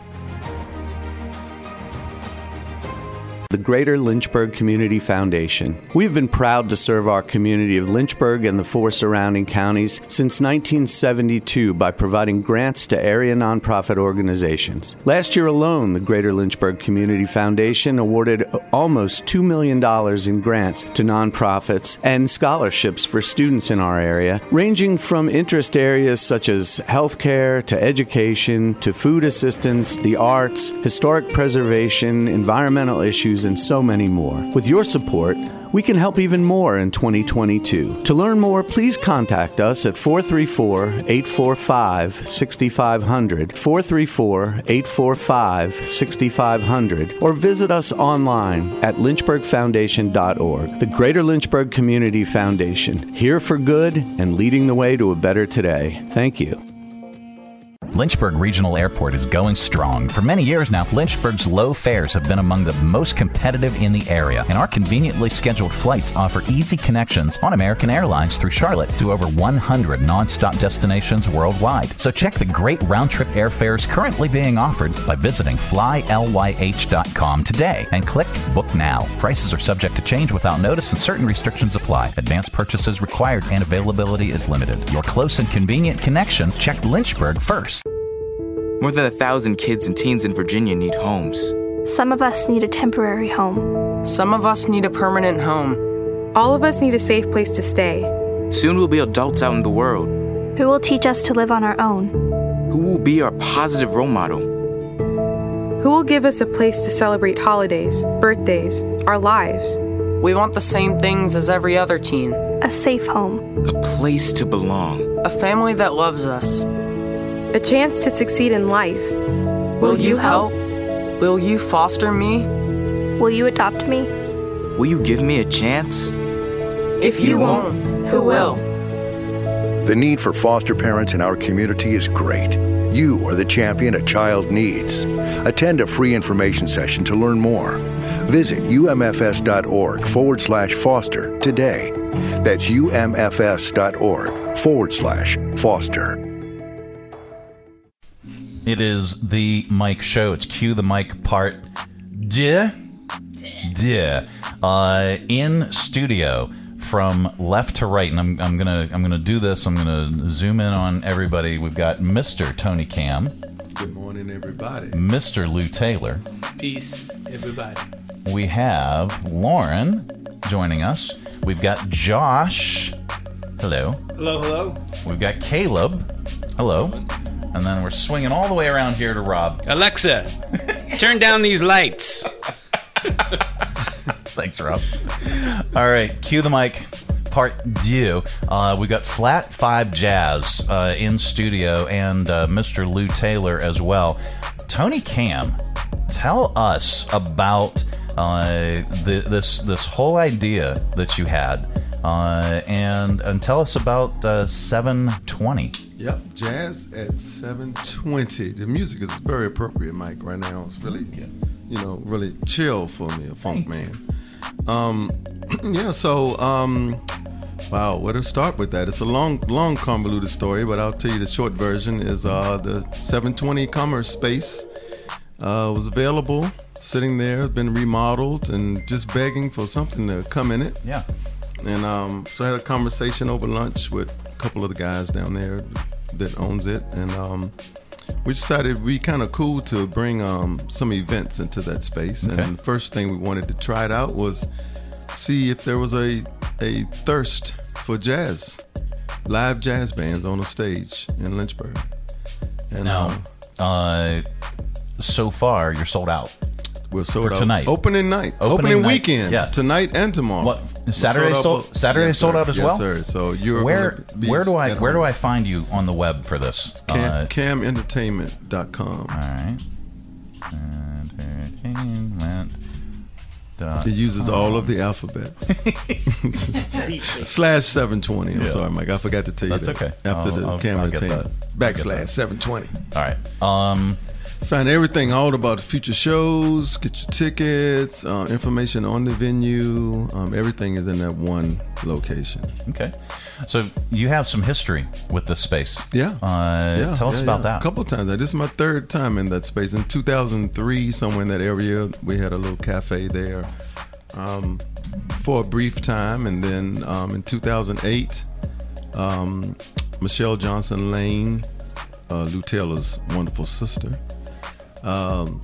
The Greater Lynchburg Community Foundation. We've been proud to serve our community of Lynchburg and the four surrounding counties since 1972 by providing grants to area nonprofit organizations. Last year alone, the Greater Lynchburg Community Foundation awarded almost $2 million in grants to nonprofits and scholarships for students in our area, ranging from interest areas such as healthcare to education to food assistance, the arts, historic preservation, environmental issues, and so many more. With your support, we can help even more in 2022. To learn more, please contact us at 434 845 6500, 434 845 6500, or visit us online at lynchburgfoundation.org. The Greater Lynchburg Community Foundation, here for good and leading the way to a better today. Thank you. Lynchburg Regional Airport is going strong. For many years now, Lynchburg's low fares have been among the most competitive in the area, and our conveniently scheduled flights offer easy connections on American Airlines through Charlotte to over 100 nonstop destinations worldwide. So check the great round trip airfares currently being offered by visiting flylyh.com today and click Book Now. Prices are subject to change without notice and certain restrictions apply. Advanced purchases required and availability is limited. Your close and convenient connection, check Lynchburg first. More than a thousand kids and teens in Virginia need homes. Some of us need a temporary home. Some of us need a permanent home. All of us need a safe place to stay. Soon we'll be adults out in the world. Who will teach us to live on our own? Who will be our positive role model? Who will give us a place to celebrate holidays, birthdays, our lives? We want the same things as every other teen A safe home. A place to belong. a family that loves us. A chance to succeed in life. Will you help? Will you foster me? Will you adopt me? Will you give me a chance? If you won't, who will? The need for foster parents in our community is great. You are the champion a child needs. Attend a free information session to learn more. Visit umfs.org forward slash foster today. That's umfs.org forward slash foster. It is the Mike Show. It's Cue the Mike part. Duh. Duh. Uh, in studio from left to right, and I'm, I'm gonna I'm gonna do this. I'm gonna zoom in on everybody. We've got Mr. Tony Camm, Good morning, everybody. Mr. Lew Taylor. Peace, everybody. We have Lauren joining us. We've got Josh. Hello. Hello, hello. We've got Caleb. Hello. And then we're swinging all the way around here to Rob. Alexa, turn down these lights. Thanks, Rob. All right, cue the mic. Part two. Uh, we got Flat Five Jazz uh, in studio and uh, Mr. Lew Taylor as well. Tony Camm, tell us about uh, the, this this whole idea that you had, uh, and and tell us about uh, 720. Yep, jazz at 720. The music is very appropriate, Mike, right now. It's really, you know, really chill for me, a funk man. Um, yeah, so, um, wow, where to start with that? It's a long, long convoluted story, but I'll tell you the short version is uh, the 720 Commerce Space uh, was available, sitting there, been remodeled, and just begging for something to come in it. Yeah. And um, so I had a conversation over lunch with a couple of the guys down there that owns it, and um, we decided it'd be kind of cool to bring um, some events into that space. Okay. And the first thing we wanted to try it out was see if there was a a thirst for jazz, live jazz bands on a stage in Lynchburg. And Now, um, uh, so far you're sold out. We're sold for out. tonight. Opening night. Opening weekend. yeah. Tonight and tomorrow. What Saturday sold out sold, Saturday Yes, sold sir. out as Yes, well. sir. So you're where where do I where do. I find you on the web for this? Camm, Uh, CammEntertainment.com. All right. Entertainment. It uses all of the alphabets. Slash 720. I'm Yeah. sorry, Mike. I forgot to tell you That's that. okay. After I'll- the I'll- camera I'll get entertainment. that. Backslash 720. All right. Um, Find everything all about future shows, get your tickets, uh, information on the venue. Um, everything is in that one location. Okay. So you have some history with this space. Yeah. Uh, Yeah, tell us yeah, about yeah. that. A couple of times. This is my third time in that space. In 2003, somewhere in that area, we had a little cafe there um, for a brief time. And then um, in 2008, um, Michelle Johnson Lane, uh, Lew Taylor's wonderful sister, um,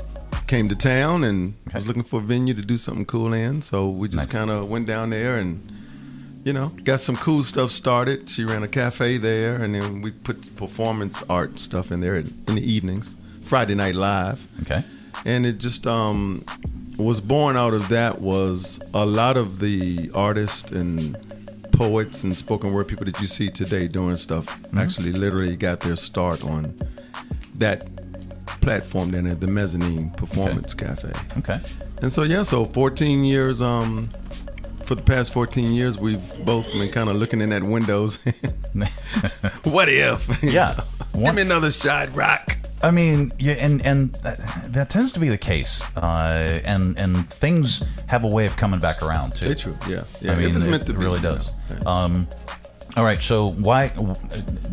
came to town and was looking for a venue to do something cool in. So we just kind of went down there and you know, got some cool stuff started. She ran a cafe there, and then we put performance art stuff in there in the evenings, Friday Night Live. Okay. And it just um, was born out of that was a lot of the artists and poets and spoken word people that you see today doing stuff Mm-hmm. actually literally got their start on that platform down at the Mezzanine Performance Cafe. Okay. And so yeah, so 14 years. Um, for the past 14 years, we've both been kind of looking in at windows. what if? Yeah. Give me another shot, Rock. I mean, yeah, and and that, that tends to be the case, uh, and and things have a way of coming back around too. They true, yeah. Yeah, I it mean, it, it really you does. know. Um, all right, so why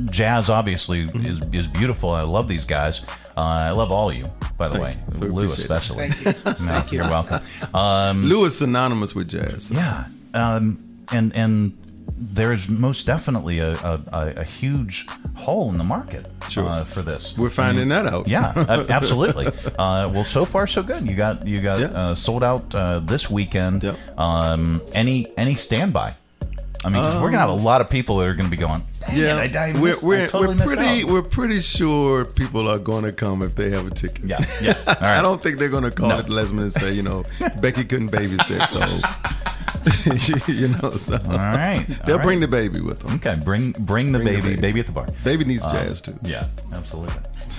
jazz obviously Mm-hmm. is is beautiful. I love these guys. Uh, I love all of you, by the Thank way, you. Lew especially. Thank you. No, Thank you. You're welcome. Um, Lou is synonymous with jazz. Yeah, um, and and there's most definitely a, a, a, a huge hole in the market uh, for this. We're finding that out. Yeah, absolutely. uh, well, so far so good. You got you got uh, sold out uh, this weekend. Um, any any standby? I mean, 'cause we're gonna have a Um, lot of people that are gonna be going. "Dang it, Yeah, I, I we're we're, totally we're pretty out." we're pretty sure people are going to come if they have a ticket. Yeah, yeah. All right. I don't think they're going to call No. it Lesman and say, you know, Becky couldn't babysit, so you know. So. All right, all they'll right. bring the baby with them. Okay, bring bring the Bring the baby, baby. at the bar. Baby needs Um, jazz too. Yeah, absolutely.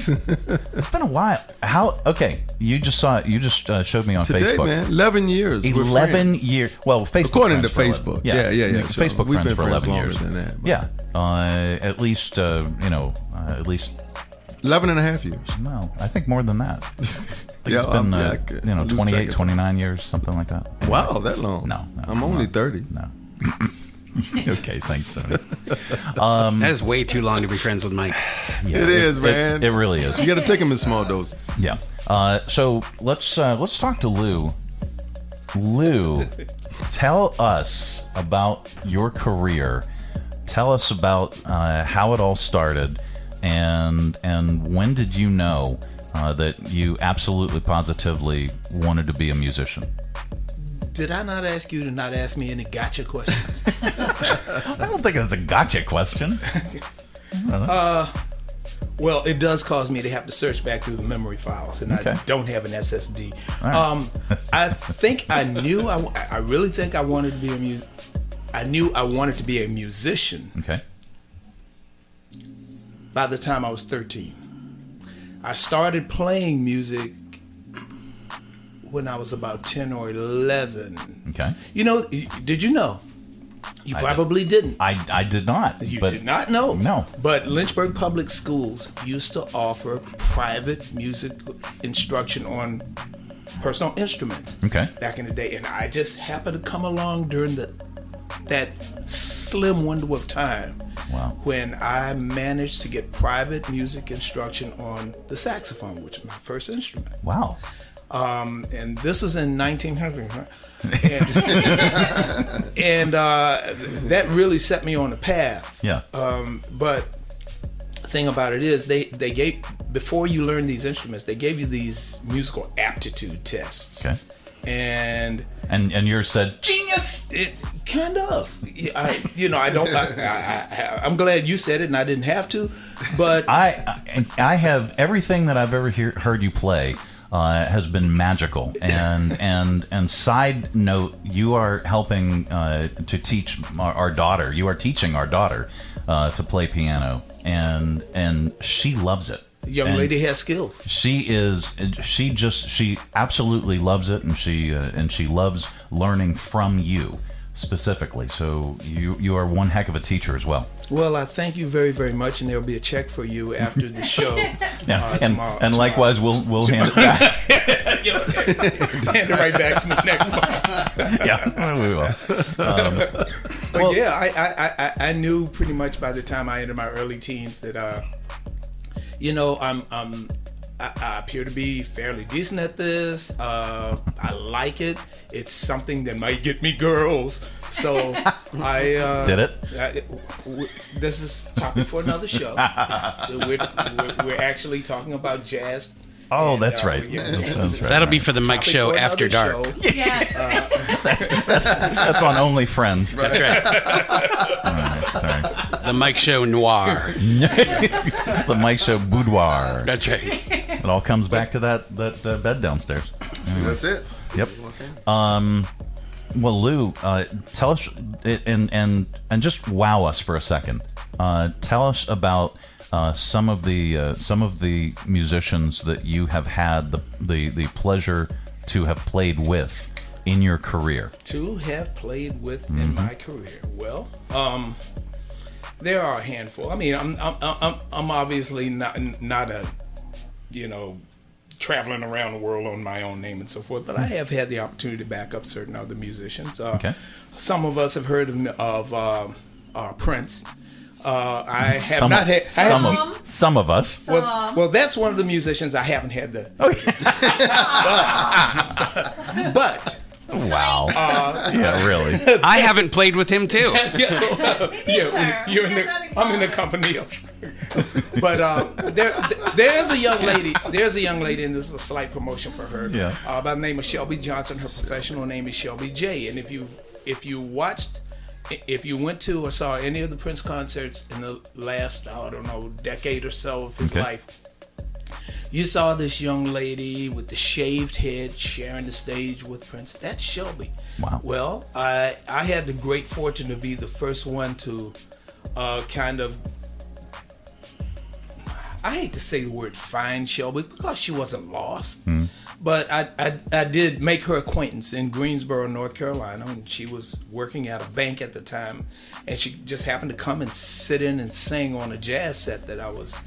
it's been a while. How? Okay, you just saw. You just uh, showed me on Today, Facebook. man, eleven years. Eleven years. Well, Facebook. According to for 11 Facebook. Yeah, yeah, yeah, sure. Facebook We've friends been for friends eleven years. than that, but- Yeah, uh, at least uh, you know, uh, at least 11 and a half years. No, I think more than that. I think Yeah, it's been um, yeah, uh, you know I 28, 29 years, something like that. Wow, that long? No, no I'm only thirty. No. okay, thanks, Tony. Um, that is way too long to be friends with Mike. it is, man. It, it really is. You got to take them in small doses. Yeah. Uh, so let's uh, let's talk to Lew. Lew, tell us about your career. Tell us about uh, how it all started, and and when did you know uh, that you absolutely positively wanted to be a musician? Did I not ask you to not ask me any gotcha questions? I don't think it's a gotcha question. Uh, well, it does cause me to have to search back through the memory files, and Okay. I don't have an SSD. Right. Um, I think I knew. I, I really think I wanted to be a mus. I knew I wanted to be a musician Okay. by the time I was 13. I started playing music when I was about 10 or 11. Okay. You know, did you know? You I probably didn't. I, I did not. You did not know. No. But Lynchburg Public Schools used to offer private music instruction on personal instruments. Okay. Back in the day, and I just happened to come along during the that slim window of time Wow. when I managed to get private music instruction on the saxophone, which is my first instrument. Wow. Um, and this was in 1900. huh? And, and uh, that really set me on a path. Yeah. Um, but the thing about it is, they they gave before you learn these instruments, they gave you these musical aptitude tests. Okay. And And and yours said genius. It kind of. I, you know, I don't. I, I, I'm glad you said it, and I didn't have to. But I I, I have everything that I've ever hear, heard you play. Uh, has been magical, and and and side note, you are helping uh, to teach our, our daughter. You are teaching our daughter uh, to play piano, and and she loves it. Young And lady has skills. She is. She just. She absolutely loves it, and she uh, and she loves learning from you specifically. So you you are one heck of a teacher as well. Well, I thank you very, very much, and there'll be a check for you after the show Yeah, uh, and tomorrow. and likewise, we'll we'll hand it back. hand it right back to me next month. yeah, we will. Um, but yeah, I, I, I, I knew pretty much by the time I entered my early teens that, uh, you know, I'm, I'm I, I appear to be fairly decent at this. Uh, I like it. It's something that might get me girls. So I uh, Did it? I, w- this is topic for another show. we're, we're, we're actually talking about jazz. Oh, And, that's uh, right. yeah, That's- that's right. That'll be for the Mike Show after another dark. show. that's, that's on Only Friends. That's right. The Mike Show Noir. the Mike Show boudoir. That's right. It all comes back to that that uh, bed downstairs. Anyway. That's it. Yep. Um, well, Lew, uh, tell us and and and just wow us for a second. Uh, tell us about uh, some of the uh, some of the musicians that you have had the, the the pleasure to have played with in your career. to have played with Mhm. in my career? Well, um, there are a handful. I mean, I'm I'm I'm, I'm obviously not not a you know traveling around the world on my own name and so forth, but I have had the opportunity to back up certain other musicians. Uh, Okay. Some of us have heard of of uh, uh, Prince. Uh, I have some, not had I some have- of some of us. well, well, that's one of the musicians I haven't had the. but, but Wow. Uh, yeah, really. I haven't played with him too. yeah, yeah, you're in the. I'm in the company of. But uh, there, there's a young lady. There's a young lady, and this is a slight promotion for her. Yeah. Uh, by the name of Shelby Johnson. Her professional name is Shelby J. And if you if you watched, if you went to or saw any of the Prince concerts in the last I don't know decade or so of his Okay. life, you saw this young lady with the shaved head sharing the stage with Prince. That's Shelby. Wow. Well, I I had the great fortune to be the first one to uh, kind of. I hate to say the word find Shelby because she wasn't lost, Hmm. but I, I I did make her acquaintance in Greensboro, North Carolina, and she was working at a bank at the time, and she just happened to come and sit in and sing on a jazz set that I was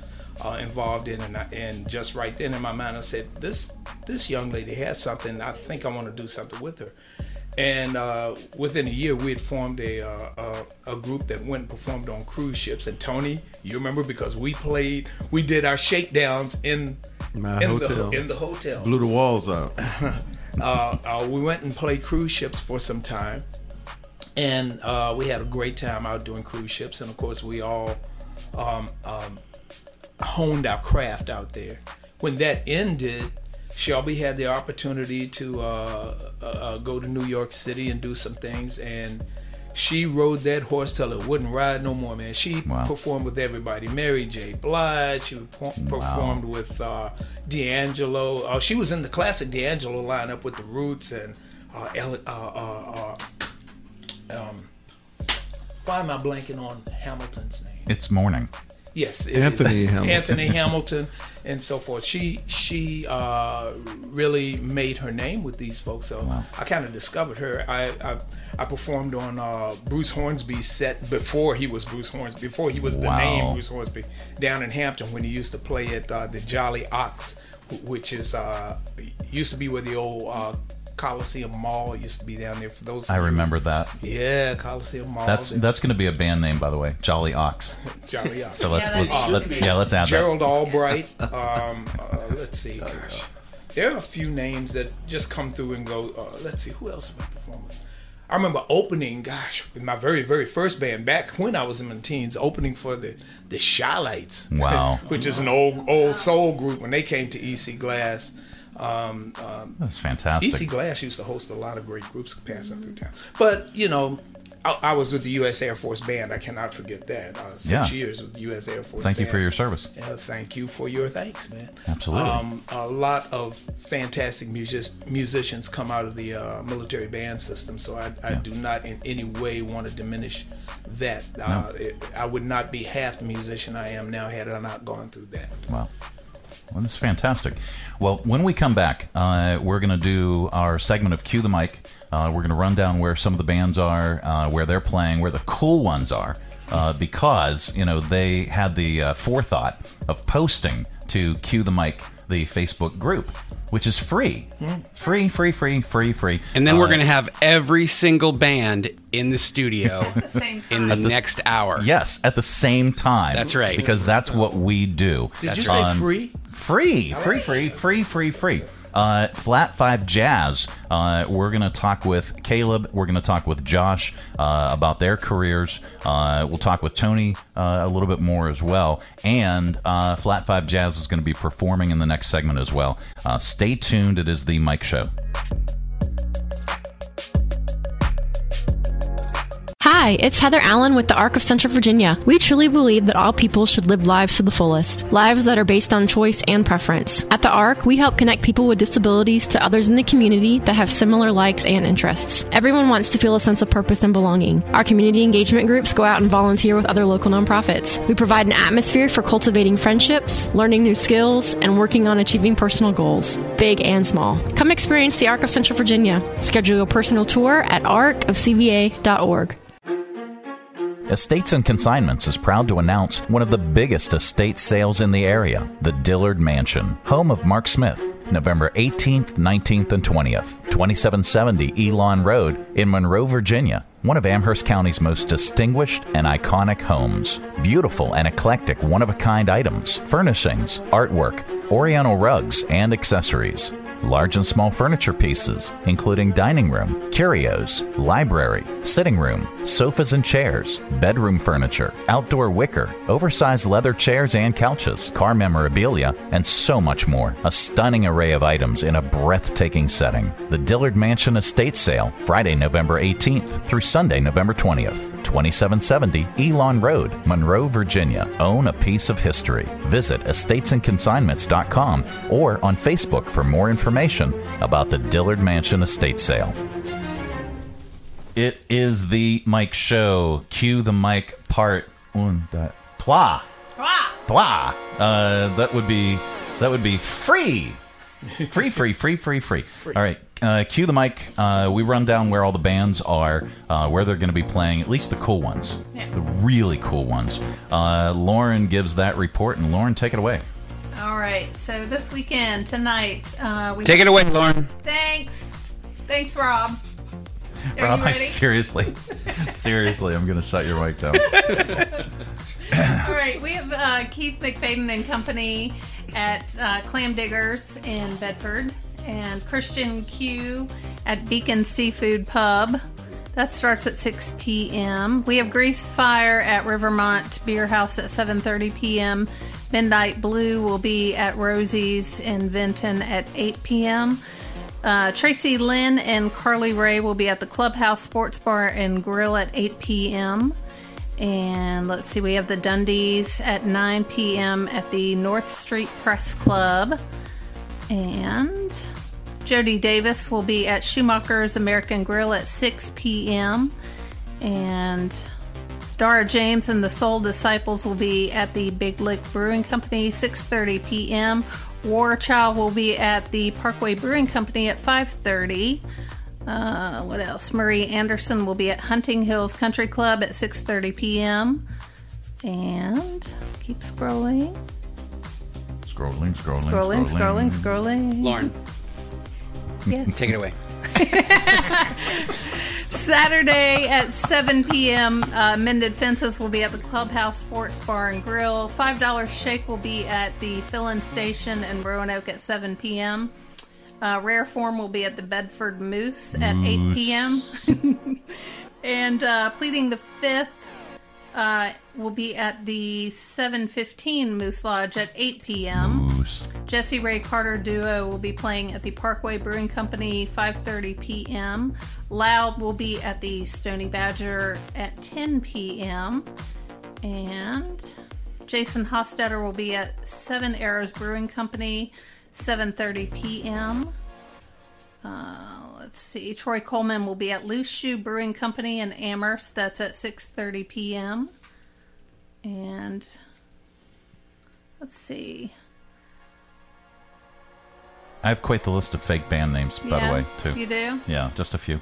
uh, involved in, and I, and just right then in my mind I said, this this young lady has something. I think I want to do something with her, and uh, within a year we had formed a, uh, a a group that went and performed on cruise ships. And Tony, you remember because we played, we did our shakedowns in My in hotel. the in the hotel. Blew the walls out. uh, uh, we went and played cruise ships for some time, and uh, we had a great time out doing cruise ships. And of course, we all um, um, honed our craft out there. When that ended, Shelby had the opportunity to uh, uh, uh, go to New York City and do some things, and she rode that horse till it wouldn't ride no more, man. She performed with everybody. Mary J. Blige. She per- performed with uh, D'Angelo. Uh, she was in the classic D'Angelo lineup with the Roots and uh, uh, uh, uh, um, why am I blanking on Hamilton's name? It's morning. Yes, Anthony is. Hamilton. Anthony Hamilton, and so forth. She she uh, really made her name with these folks. So I kind of discovered her. I I, I performed on uh, Bruce Hornsby's set before he was Bruce Hornsby, before he was the Wow. name Bruce Hornsby, down in Hampton when he used to play at uh, the Jolly Ox, which is uh, used to be where the old uh, Coliseum Mall used to be down there. For those, I of you- remember that. Yeah, Coliseum Mall. That's that's going to be a band name, by the way. Jolly Ox. Jolly Ox. So let's, Yeah, let's, that let's needs to yeah, let's add that. Gerald that. Albright. Um, uh, let's see. Gosh. There are a few names that just come through and go. Uh, let's see. Who else have I performed with? I remember opening, gosh, with my very, very first band back when I was in my teens, opening for the the Chi-Lites. Wow. which is an old old soul group when they came to EC Glass. Um, um, That's fantastic. EC Glass used to host a lot of great groups passing through town. But you know, I, I was with the U.S. Air Force Band. I cannot forget that. Uh, six Yeah. years with the U.S. Air Force. Thank you for your service. Yeah, thank you for your thanks, man. Absolutely. Um, a lot of fantastic music- musicians come out of the uh, military band system, so I, I do not in any way want to diminish that. Uh, it, I would not be half the musician I am now had I not gone through that. Wow. Well, that's fantastic. Well, when we come back, uh, we're going to do our segment of Cue the Mic. Uh, we're going to run down where some of the bands are, uh, where they're playing, where the cool ones are, uh, because, you know, they had the uh, forethought of posting to Cue the Mic, the Facebook group, which is free. It's free, free, free, free, free. And then we're Uh, going to have every single band in the studio in the At the s- next hour. Yes, at the same time. That's right. Because that's what we do. Did That's you say right. free? Free, free, free, free, free, free. Uh, Flat Five Jazz. Uh, we're going to talk with Caleb. We're going to talk with Josh uh, about their careers. Uh, we'll talk with Tony uh, a little bit more as well. And uh, Flat Five Jazz is going to be performing in the next segment as well. Uh, stay tuned. It is the Mike Show. Hi, it's Heather Allen with the Arc of Central Virginia. We truly believe that all people should live lives to the fullest, lives that are based on choice and preference. At the Arc, we help connect people with disabilities to others in the community that have similar likes and interests. Everyone wants to feel a sense of purpose and belonging. Our community engagement groups go out and volunteer with other local nonprofits. We provide an atmosphere for cultivating friendships, learning new skills, and working on achieving personal goals, big and small. Come experience the Arc of Central Virginia. Schedule your personal tour at arcofcva.org. Estates and Consignments is proud to announce one of the biggest estate sales in the area, the Dillard Mansion, home of Mark Smith. November 18th, 19th, and 20th, 2770 Elon Road in Monroe, Virginia. One of Amherst County's most distinguished and iconic homes. Beautiful and eclectic one of a kind items, furnishings, artwork, oriental rugs, and accessories large and small furniture pieces, including dining room, curios, library, sitting room, sofas and chairs, bedroom furniture, outdoor wicker, oversized leather chairs and couches, car memorabilia, and so much more. A stunning array of items in a breathtaking setting. The Dillard Mansion Estate Sale, Friday, November 18th through Sunday, November 20th. 2770 Elon Road, Monroe, Virginia. Own a piece of history. Visit estatesandconsignments.com or on Facebook for more information about the Dillard Mansion estate sale. It is the Mike Show. Cue the mic part one, deux, trois. Trois. Uh, that would be that would be free. Free, free, free, free, free. All right. Uh, cue the mic. Uh, we run down where all the bands are, uh, where they're going to be playing, at least the cool ones, the really cool ones. Uh, Lauren gives that report, and Lauren, take it away. All right. So this weekend, tonight, uh, we Take it away, Lauren. Thanks. Thanks, Rob. Are Rob, I seriously, seriously, I'm going to shut your mic down. All right, we have uh, Keith McFadden and Company at uh, Clam Diggers in Bedford, and Christian Q at Beacon Seafood Pub. That starts at 6 p.m. We have Grease Fire at Rivermont Beer House at 7:30 p.m. Midnight Blue will be at Rosie's in Vinton at 8 p.m. Uh, Tracy Lynn and Carly Ray will be at the Clubhouse Sports Bar and Grill at 8 p.m. And let's see, we have the Dundies at 9 p.m. at the North Street Press Club. And Jody Davis will be at Schumacher's American Grill at 6 p.m. And Dara James and the Soul Disciples will be at the Big Lick Brewing Company 6:30 p.m. War Child will be at the Parkway Brewing Company at 5:30. Uh, what else? Marie Anderson will be at Hunting Hills Country Club at 6:30 p.m. And keep scrolling, Scrolling, scrolling, scrolling, scrolling, scrolling. Lauren, Yeah. take it away. Saturday at 7 p.m., uh, Mended Fences will be at the Clubhouse Sports Bar and Grill. $5 shake will be at the fill-in station in Roanoke at 7 p.m. Uh, Rare Form will be at the Bedford Moose at 8 p.m. and uh, Pleading the Fifth uh, will be at the 715 Moose Lodge at 8 p.m. Jesse Ray Carter Duo will be playing at the Parkway Brewing Company 5:30 p.m. Loud will be at the Stony Badger at 10 p.m. And Jason Hostetter will be at Seven Arrows Brewing Company 7:30 p.m. Uh, let's see. Troy Coleman will be at Loose Shoe Brewing Company in Amherst. That's at 6:30 p.m. And let's see. I have quite the list of fake band names, by Yeah, the way, too. you do? Yeah, just a few.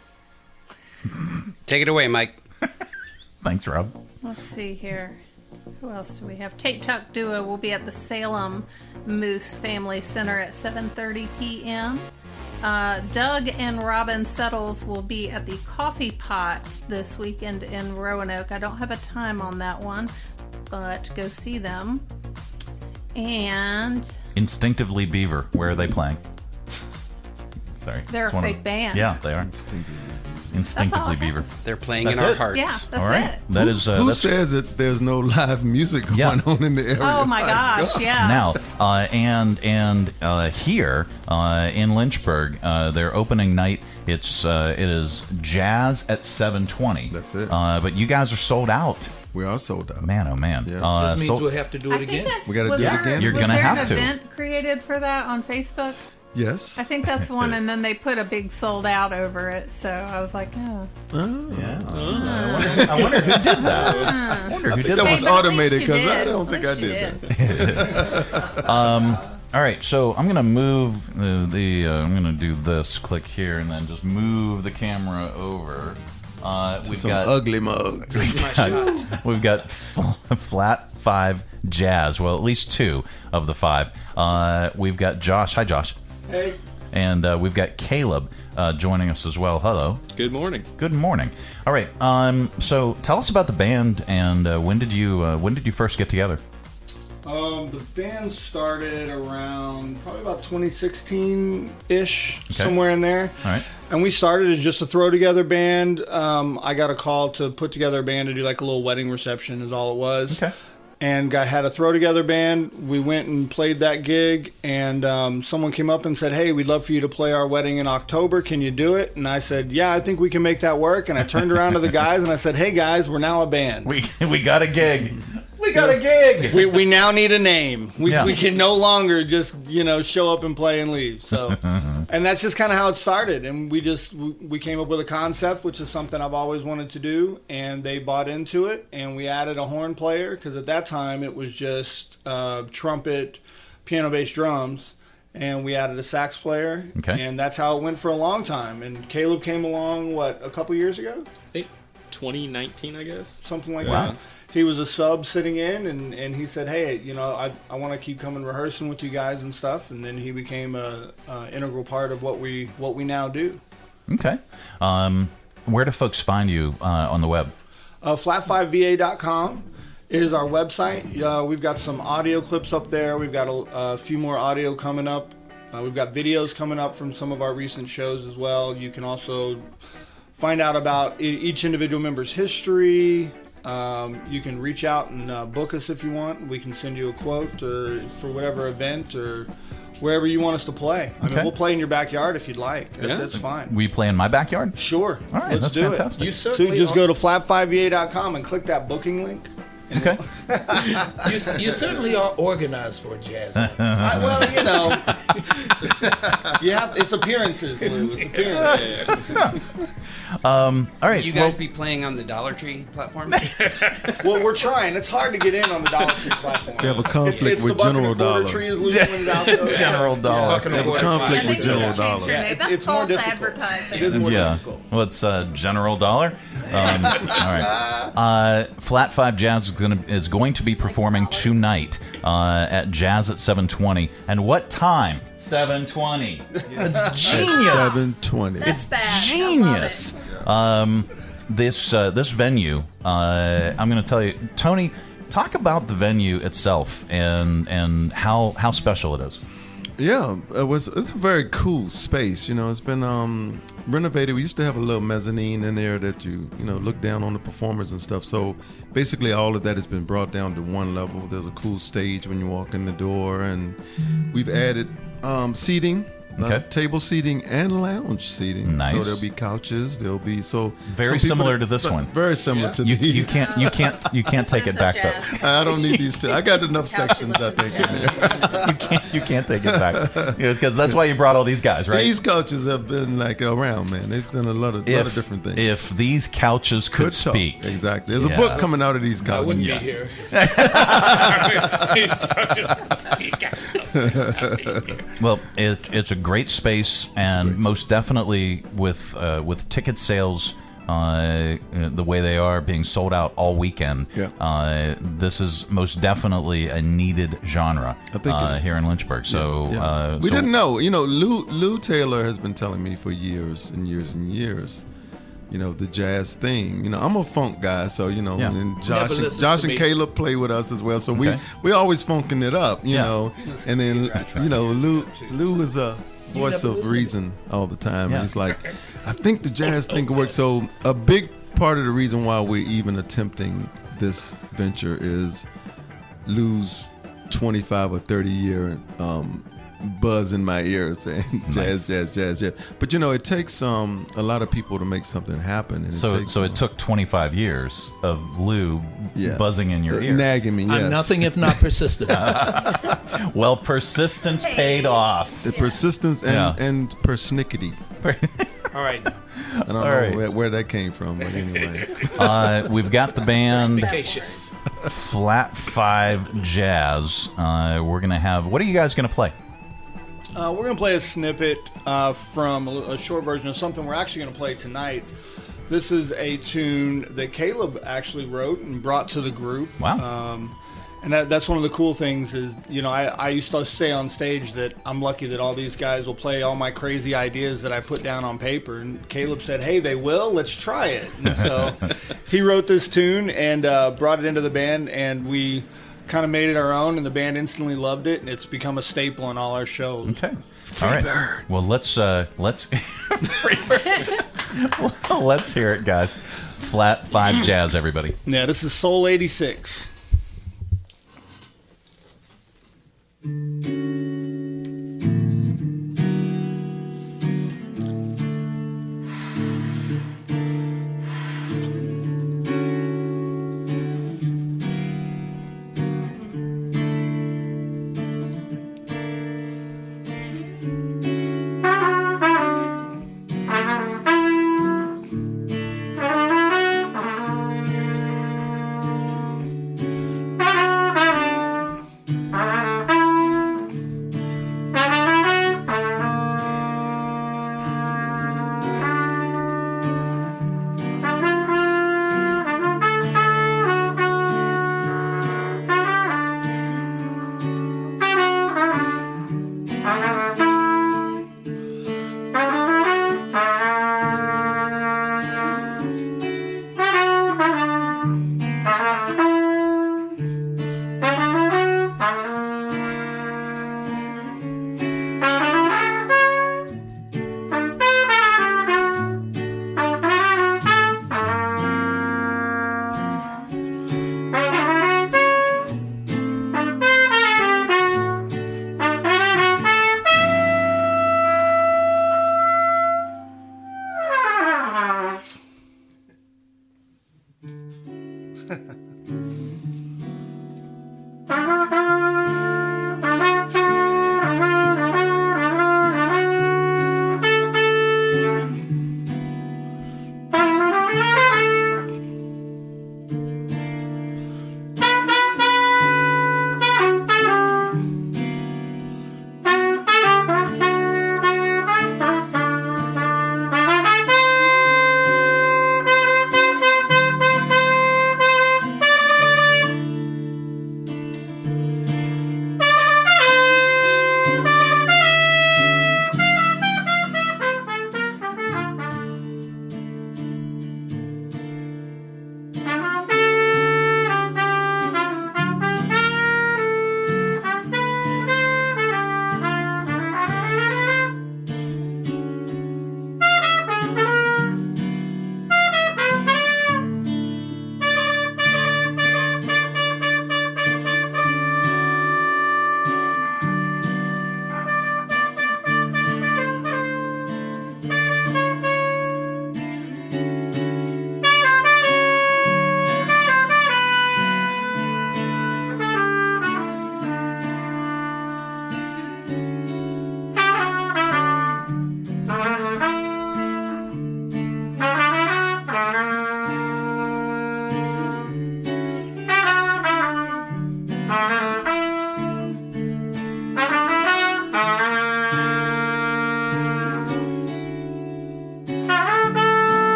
Take it away, Mike. Thanks, Rob. Let's see here. Who else do we have? Tape Talk Duo will be at the Salem Moose Family Center at 7:30 p.m. Uh, Doug and Robin Settles will be at the Coffee Pot this weekend in Roanoke. I don't have a time on that one, but go see them. And Instinctively Beaver. Where are they playing? Sorry. They're It's a one of- fake band. Yeah, they are. Instinctively Beaver. They're playing That's in our it? hearts. Yeah, that's All right. it. That is. Uh, Who that's, says that there's no live music going Yeah. on in the area? Oh my gosh, yeah. Now, uh, and and uh, here uh, in Lynchburg, uh, their opening night. It's uh, it is jazz at seven twenty. That's it. Uh, but you guys are sold out. We are sold out. Man, oh man. Yeah. Uh, Just means sold- we'll have to do I it think again. that's- We gotta was do it there- again. You're was gonna have there have an to. event created for that on Facebook? Yes. I think that's one, and then they put a big sold out over it. So I was like, oh. yeah. I wonder who did that. I wonder who I think did that that. was Hey, but at automated because I don't think I At least did that. um, all right, so I'm gonna move uh, the. Uh, I'm gonna do this. Click here, and then just move the camera over. Uh, we've some got ugly mugs. We've got, we've got flat five jazz. Well, at least two of the five. Uh, we've got Josh. Hi, Josh. Hey. And uh, we've got Caleb uh, joining us as well. Hello. Good morning. Good morning. All right. Um, so tell us about the band and uh, when did you uh, when did you first get together? Um, the band started around probably about 2016 ish, Okay. somewhere in there. All right. And we started as just a throw together band. Um, I got a call to put together a band to do like a little wedding reception, is all it was. Okay. And got had a throw together band. We went and played that gig, and um, someone came up and said, "Hey, we'd love for you to play our wedding in October. Can you do it?" And I said, "Yeah, I think we can make that work." And I turned around to the guys and I said, "Hey guys, we're now a band. We we got a gig. We got a gig. We, we now need a name. We, Yeah. we can no longer just you know show up and play and leave. So, and that's just kind of how it started. And we just we we came up with a concept, which is something I've always wanted to do, and they bought into it. And we added a horn player because at that time it was just uh, trumpet, piano, bass, drums. And we added a sax player, Okay. and that's how it went for a long time. And Caleb came along, what, a couple years ago? I think 2019, I guess. something like Wow. that. He was a sub sitting in, and, and he said, "Hey, you know, I, I want to keep coming rehearsing with you guys and stuff." And then he became a, a integral part of what we what we now do. Okay. Um, where do folks find you uh, on the web? Uh, flat5va.com is our website. Uh, we've got some audio clips up there. We've got a, a few more audio coming up. Uh, we've got videos coming up from some of our recent shows as well. You can also find out about each individual member's history. Um, you can reach out and uh, book us if you want. We can send you a quote or for whatever event or wherever you want us to play. I mean, we'll play in your backyard if you'd like. That- That's fine. We play in my backyard. Sure. All right, Let's that's do fantastic. it. You so certainly just are- go to flat5va.com and click that booking link. Okay. you, you certainly are organized for a jazz. I- well, you know, you have it's appearances, Lew. It's appearances. Um, all right. Will you guys be playing on the Dollar Tree platform? well, we're trying. It's hard to get in on the Dollar Tree platform. You have a conflict It's- it's with the buck and a General Dollar. Tree is Lew pointed. General Yeah. Dollar. It's buck You have a conflict with General Dollar. Yeah, it's, That's it's more false difficult. advertising. It is more yeah. difficult. it's uh, General Dollar? Um, all right. Uh, Flat Five Jazz is going to is going to be performing tonight uh, at Jazz at seven twenty. And what time? Seven twenty. It's genius. Seven twenty. That's bad. genius. Um, this uh, this venue, uh, I'm going to tell you, Tony. Talk about the venue itself and and how how special it is. Yeah, it was. It's a very cool space. You know, it's been um, renovated. We used to have a little mezzanine in there that you you know look down on the performers and stuff. So basically, all of that has been brought down to one level. There's a cool stage when you walk in the door, and we've added um, seating. Uh, table seating and lounge seating. Nice. So there'll be couches. There'll be so Very similar to this one. Very similar to You, these. you can't you can't you can't take it back though. I don't need these two. I got enough sections. I think in there. you can't you can't take it back because that's why you brought all these guys, right? These couches have been like around, man. They've done a lot of, lot of different things. if these couches could, Could talk. speak, Exactly. There's Yeah. a book coming out of these couches. I wouldn't be here. Well, it, it's a great space, and most definitely with uh, with ticket sales uh, the way they are being sold out all weekend. Yeah. Uh, this is most definitely a needed genre uh, here in Lynchburg. So Yeah. Uh, we so- didn't know. You know, Lew Lew Taylor has been telling me for years and years and years. You know the jazz thing. You know, I'm a funk guy, so you know, Yeah. and Josh, and, Josh and me. Caleb play with us as well. So Okay. we we always funking it up, you Yeah. know. And then you know, Lew Lew is a voice of reason all the time, Yeah. and he's like, I think the jazz thing could work. So a big part of the reason why we're even attempting this venture is Lew's 25 or 30 year um, buzz in my ear saying jazz, jazz, jazz, jazz. But you know, it takes um, a lot of people to make something happen. And So, it takes, so it took 25 years of Lew Yeah. buzzing in your Uh, ear. nagging me. I'm nothing if not persistent. well, persistence paid off. The persistence and, Yeah. and persnickety. All right. I don't All know right. where, where that came from, but anyway. Uh, we've got the band Flat Five Jazz. Uh, we're gonna have. What are you guys gonna play? Uh, we're going to play a snippet uh, from a, a short version of something we're actually going to play tonight. This is a tune that Caleb actually wrote and brought to the group. Wow. Um, and that, that's one of the cool things is, you know, I, I used to say on stage that I'm lucky that all these guys will play all my crazy ideas that I put down on paper. And Caleb said, hey, they will? Let's try it. And so he wrote this tune and uh, brought it into the band, and we kind of made it our own, and the band instantly loved it, and it's become a staple in all our shows. Okay. All right. Well, let's uh, let's well, let's hear it, guys. Flat Five Jazz, everybody. Yeah, this is Soul 86. Thank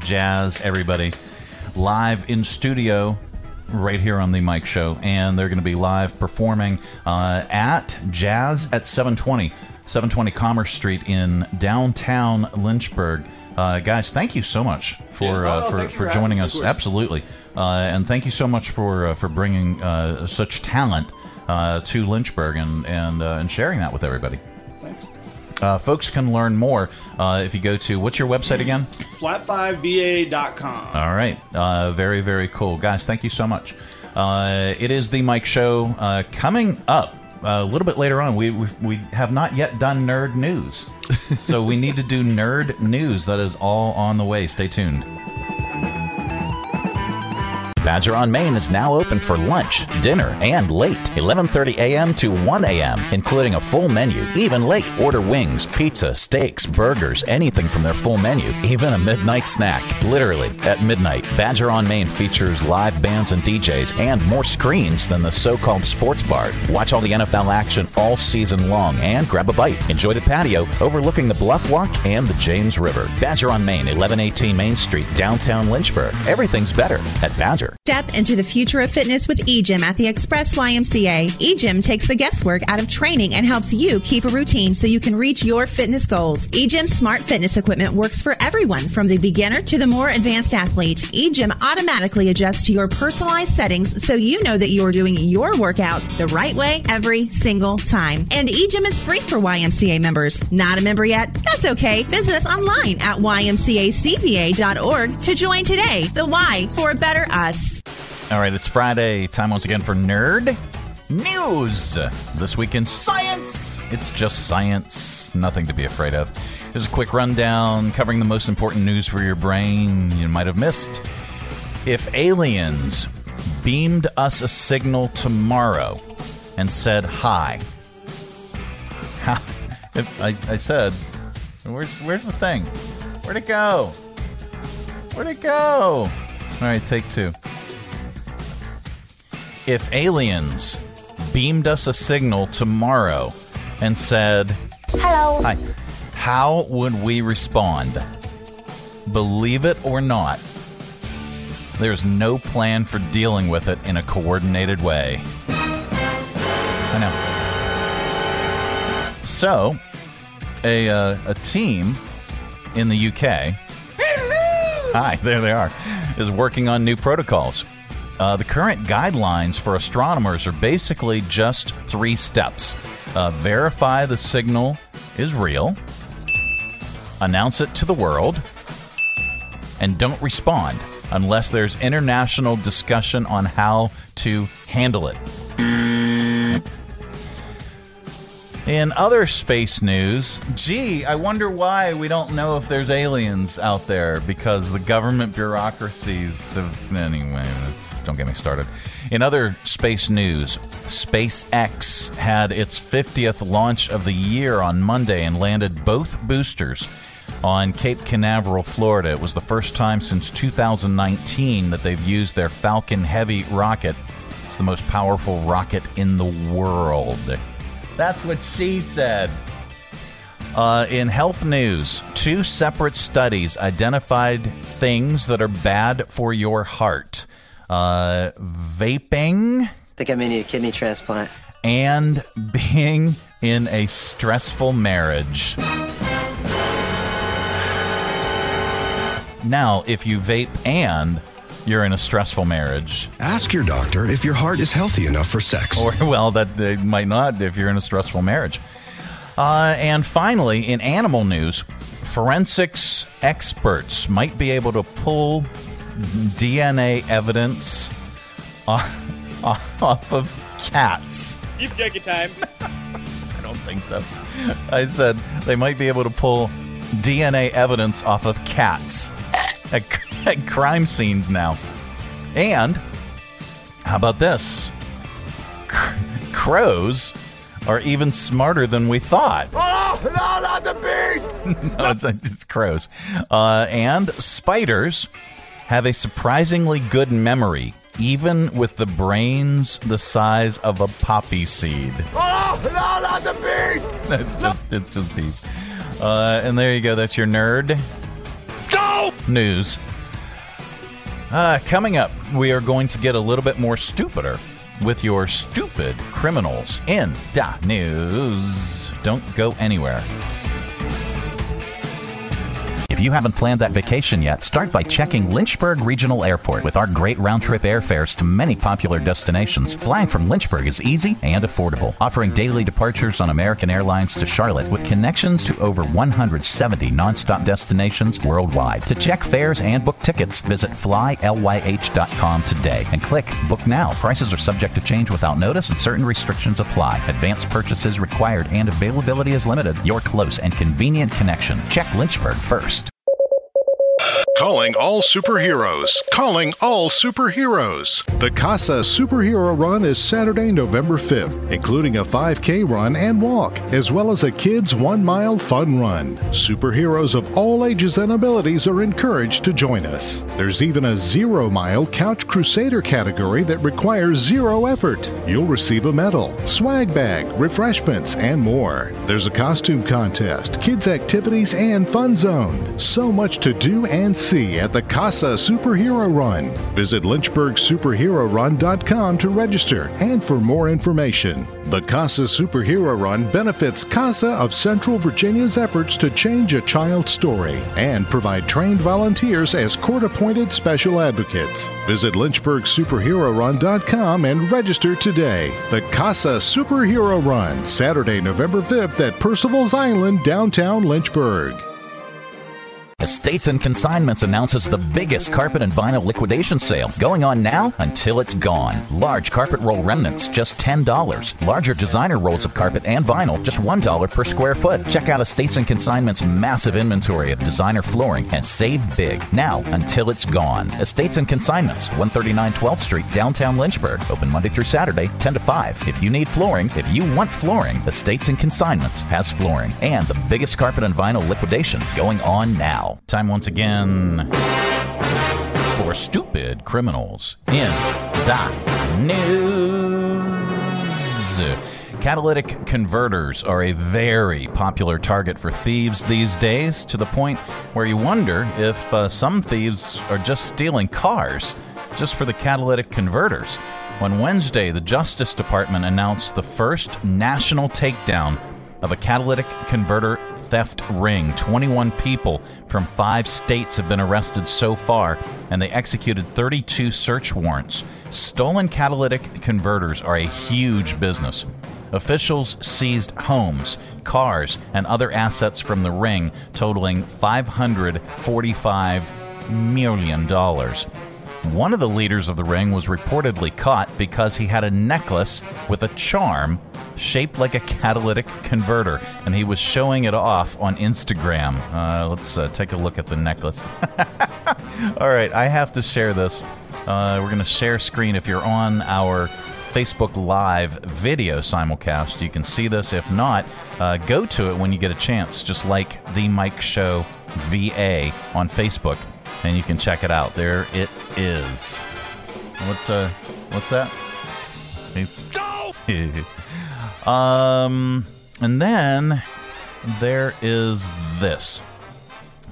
Jazz, everybody. Live in studio right here on the Mike Show. And they're going to be live performing uh, at Jazz at 720, 720 Commerce Street in downtown Lynchburg. Uh, guys, thank you so much for Yeah. Oh, uh, for, for for joining us. Absolutely, uh, and thank you so much for uh, for bringing uh, such talent uh, to Lynchburg and and uh, and sharing that with everybody. Uh, folks can learn more uh, if you go to what's your website again? Flat5va.com. All right. Uh, very, very cool. Guys, thank you so much. Uh, it is the Mike Show. Uh, coming up uh, a little bit later on, we, we, we have not yet done nerd news. so we need to do nerd news. That is all on the way. Stay tuned. Badger on Main is now open for lunch, dinner, and late, 11:30 a.m. to 1 a.m., including a full menu. Even late, order wings, pizza, steaks, burgers, anything from their full menu, even a midnight snack. Literally at midnight, Badger on Main features live bands and DJs and more screens than the so-called sports bar. Watch all the NFL action all season long and grab a bite. Enjoy the patio overlooking the Bluff Walk and the James River. Badger on Main, 1118 Main Street, downtown Lynchburg. Everything's better at Badger. Step into the future of fitness with eGym at the Express YMCA. eGym takes the guesswork out of training and helps you keep a routine so you can reach your fitness goals. eGym smart fitness equipment works for everyone from the beginner to the more advanced athlete. eGym automatically adjusts to your personalized settings so you know that you're doing your workout the right way every single time. And eGym is free for YMCA members. Not a member yet? That's okay. Visit us online at ymcacva.org to join today. The Y for a better us. All right, it's Friday. Time once again for Nerd News. This week in science. It's just science. Nothing to be afraid of. Here's a quick rundown covering the most important news for your brain you might have missed. If aliens beamed us a signal tomorrow and said hi, Ha, I, I said, where's, where's the thing? Where'd it go? Where'd it go? All right, take two. If aliens beamed us a signal tomorrow and said, Hello. Hi, how would we respond? Believe it or not, there's no plan for dealing with it in a coordinated way. I know. So, a, uh, a team in the UK. Hi, there they are. Is working on new protocols. Uh, the current guidelines for astronomers are basically just three steps uh, verify the signal is real, announce it to the world, and don't respond unless there's international discussion on how to handle it. In other space news, gee, I wonder why we don't know if there's aliens out there because the government bureaucracies have. Anyway, don't get me started. In other space news, SpaceX had its 50th launch of the year on Monday and landed both boosters on Cape Canaveral, Florida. It was the first time since 2019 that they've used their Falcon Heavy rocket. It's the most powerful rocket in the world. That's what she said. Uh, in health news, two separate studies identified things that are bad for your heart uh, vaping think I may need a kidney transplant. and being in a stressful marriage. Now, if you vape and you're in a stressful marriage, Ask your doctor if your heart is healthy enough for sex. or well, that they might not if you're in a stressful marriage. Uh, and finally, in animal news, forensics experts might be able to pull DNA evidence off, off of cats. You can take your time. I don't think so. I said they might be able to pull DNA evidence off of cats at, crime scenes now. And how about this? Crows are even smarter than we thought. Oh, no, not the beast! no, it's, it's crows. Uh, and spiders have a surprisingly good memory, even with the brains the size of a poppy seed. Oh, no, not the beast! It's just it's just bees. Uh, and there you go. That's your nerd Go! news. Uh, coming up, we are going to get a little bit more stupider with your stupid criminals in the news. Don't go anywhere. If you haven't planned that vacation yet, start by checking Lynchburg Regional Airport. With our great round trip airfares to many popular destinations, flying from Lynchburg is easy and affordable, offering daily departures on American Airlines to Charlotte with connections to over 170 nonstop destinations worldwide. To check fares and book tickets, visit flylyh.com today and click Book Now. Prices are subject to change without notice and certain restrictions apply. Advanced purchases required and availability is limited. Your close and convenient connection. Check Lynchburg first. Calling all superheroes. Calling all superheroes. The CASA Superhero Run is Saturday, November 5th, including a 5K run and walk, as well as a kids' one mile fun run. Superheroes of all ages and abilities are encouraged to join us. There's even a zero mile Couch Crusader category that requires zero effort. You'll receive a medal, swag bag, refreshments, and more. There's a costume contest, kids' activities, and fun zone. So much to do and see at the CASA Superhero Run. Visit LynchburgSuperheroRun.com to register and for more information. The CASA Superhero Run benefits CASA of Central Virginia's efforts to change a child's story and provide trained volunteers as court appointed special advocates. Visit LynchburgSuperheroRun.com and register today. The CASA Superhero Run, Saturday, November 5th at Percival's Island, downtown Lynchburg. Estates and Consignments announces the biggest carpet and vinyl liquidation sale going on now until it's gone. Large carpet roll remnants just $10. Larger designer rolls of carpet and vinyl just $1 per square foot. Check out Estates and Consignments' massive inventory of designer flooring and save big now until it's gone. Estates and Consignments, 139 12th Street, downtown Lynchburg. Open Monday through Saturday, 10 to 5. If you need flooring, if you want flooring, Estates and Consignments has flooring and the biggest carpet and vinyl liquidation going on now. Time once again for stupid criminals in the news. Catalytic converters are a very popular target for thieves these days, to the point where you wonder if uh, some thieves are just stealing cars just for the catalytic converters. On Wednesday, the Justice Department announced the first national takedown of a catalytic converter theft ring. 21 people from five states have been arrested so far, and they executed 32 search warrants. Stolen catalytic converters are a huge business. Officials seized homes, cars, and other assets from the ring, totaling $545 million. One of the leaders of the ring was reportedly caught because he had a necklace with a charm shaped like a catalytic converter, and he was showing it off on Instagram. Uh, let's uh, take a look at the necklace. All right, I have to share this. Uh, we're going to share screen if you're on our Facebook Live video simulcast. You can see this. If not, uh, go to it when you get a chance, just like The Mike Show VA on Facebook, and you can check it out. There it is. What? Uh, what's that? Um, and then there is this.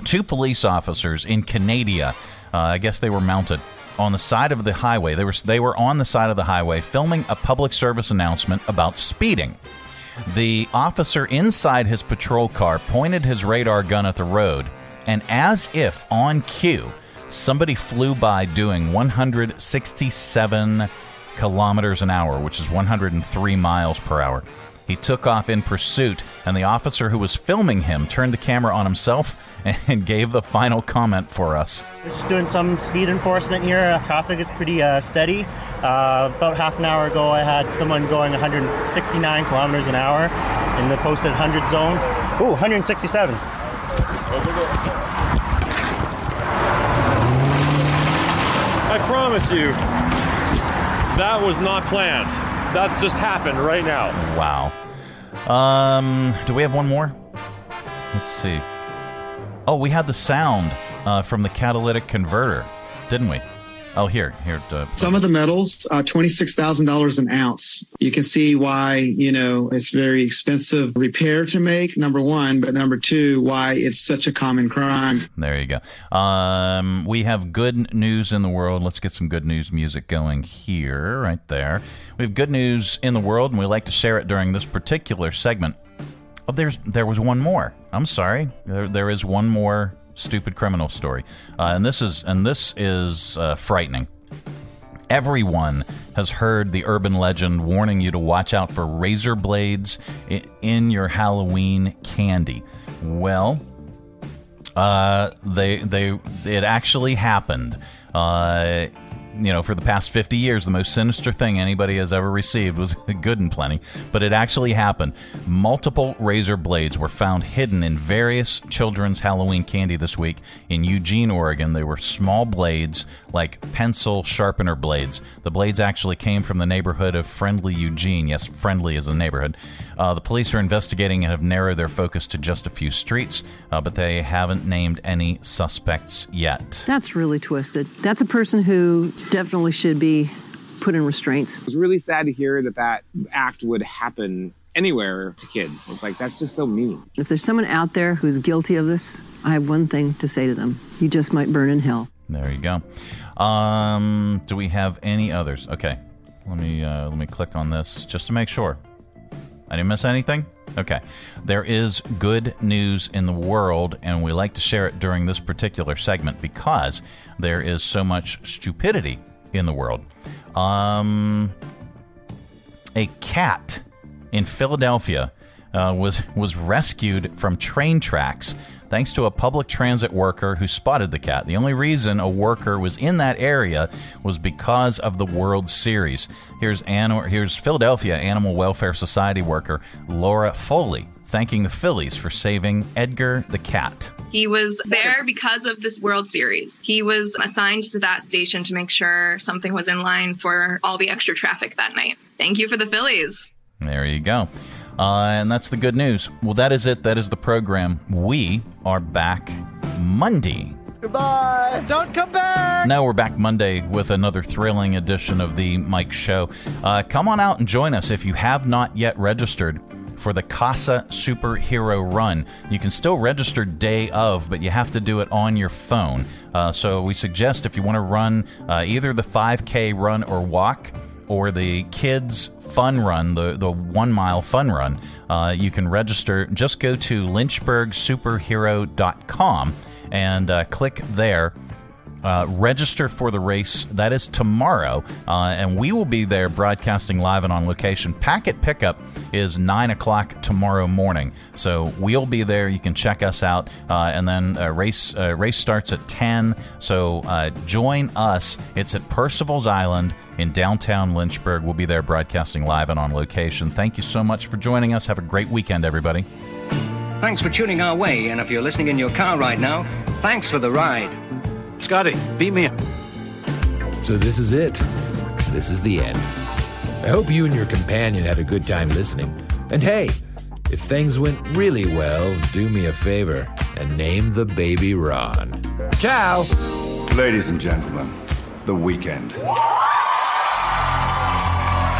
Two police officers in Canada, uh, I guess they were mounted, on the side of the highway. They were they were on the side of the highway filming a public service announcement about speeding. The officer inside his patrol car pointed his radar gun at the road, and as if on cue, somebody flew by doing 167 kilometers an hour, which is 103 miles per hour. He took off in pursuit, and the officer who was filming him turned the camera on himself and gave the final comment for us. We're just doing some speed enforcement here. Uh, traffic is pretty uh, steady. Uh, about half an hour ago, I had someone going 169 kilometers an hour in the posted 100 zone. Ooh, 167. Promise you, that was not planned. That just happened right now. Wow. Um, do we have one more? Let's see. Oh, we had the sound uh, from the catalytic converter, didn't we? Oh, here, here. Uh, Some of the metals, uh, twenty-six thousand dollars an ounce. You can see why you know it's very expensive repair to make. Number one, but number two, why it's such a common crime. There you go. Um, we have good news in the world. Let's get some good news music going here, right there. We have good news in the world, and we like to share it during this particular segment. Oh, there's there was one more. I'm sorry. There there is one more stupid criminal story, uh, and this is and this is uh, frightening. Everyone has heard the urban legend warning you to watch out for razor blades in, your Halloween candy. Well, uh, they they it actually happened. You know, for the past 50 years, the most sinister thing anybody has ever received was good and plenty, but it actually happened. Multiple razor blades were found hidden in various children's Halloween candy this week in Eugene, Oregon. They were small blades, like pencil sharpener blades. The blades actually came from the neighborhood of Friendly, Eugene. Yes, Friendly is a neighborhood. Uh, the police are investigating and have narrowed their focus to just a few streets, uh, but they haven't named any suspects yet. That's really twisted. That's a person who definitely should be put in restraints. It was really sad to hear that that act would happen anywhere to kids. It's like, that's just so mean. If there's someone out there who's guilty of this, I have one thing to say to them. You just might burn in hell. There you go. Um, do we have any others? Okay, let me uh, let me click on this just to make sure. I didn't miss anything. Okay, there is good news in the world, and we like to share it during this particular segment because there is so much stupidity in the world. Um, a cat in Philadelphia uh, was was rescued from train tracks thanks to a public transit worker who spotted the cat. The only reason a worker was in that area was because of the World Series. Here's An- here's Philadelphia Animal Welfare Society worker Laura Foley thanking the Phillies for saving Edgar the cat. He was there because of this World Series. He was assigned to that station to make sure something was in line for all the extra traffic that night. Thank you for the Phillies. There you go. Uh, and that's the good news. Well, that is it. That is the program. We are back Monday. Goodbye. Don't come back. No, we're back Monday with another thrilling edition of the Mike Show. Uh, come on out and join us if you have not yet registered for the Casa Superhero Run. You can still register day of, but you have to do it on your phone. Uh, so we suggest if you want to run uh, either the 5K run or walk, or the kids fun run, the, the one mile fun run, uh, you can register. Just go to lynchburgsuperhero.com and uh, click there. Uh, register for the race. That is tomorrow, uh, and we will be there broadcasting live and on location. Packet pickup is nine o'clock tomorrow morning, so we'll be there. You can check us out, uh, and then uh, race uh, race starts at ten. So uh, join us. It's at Percival's Island in downtown Lynchburg. We'll be there broadcasting live and on location. Thank you so much for joining us. Have a great weekend, everybody. Thanks for tuning our way, and if you're listening in your car right now, thanks for the ride. Scotty, beat me up. So this is it. This is the end. I hope you and your companion had a good time listening. And hey, if things went really well, do me a favor and name the baby Ron. Ciao! Ladies and gentlemen, the weekend.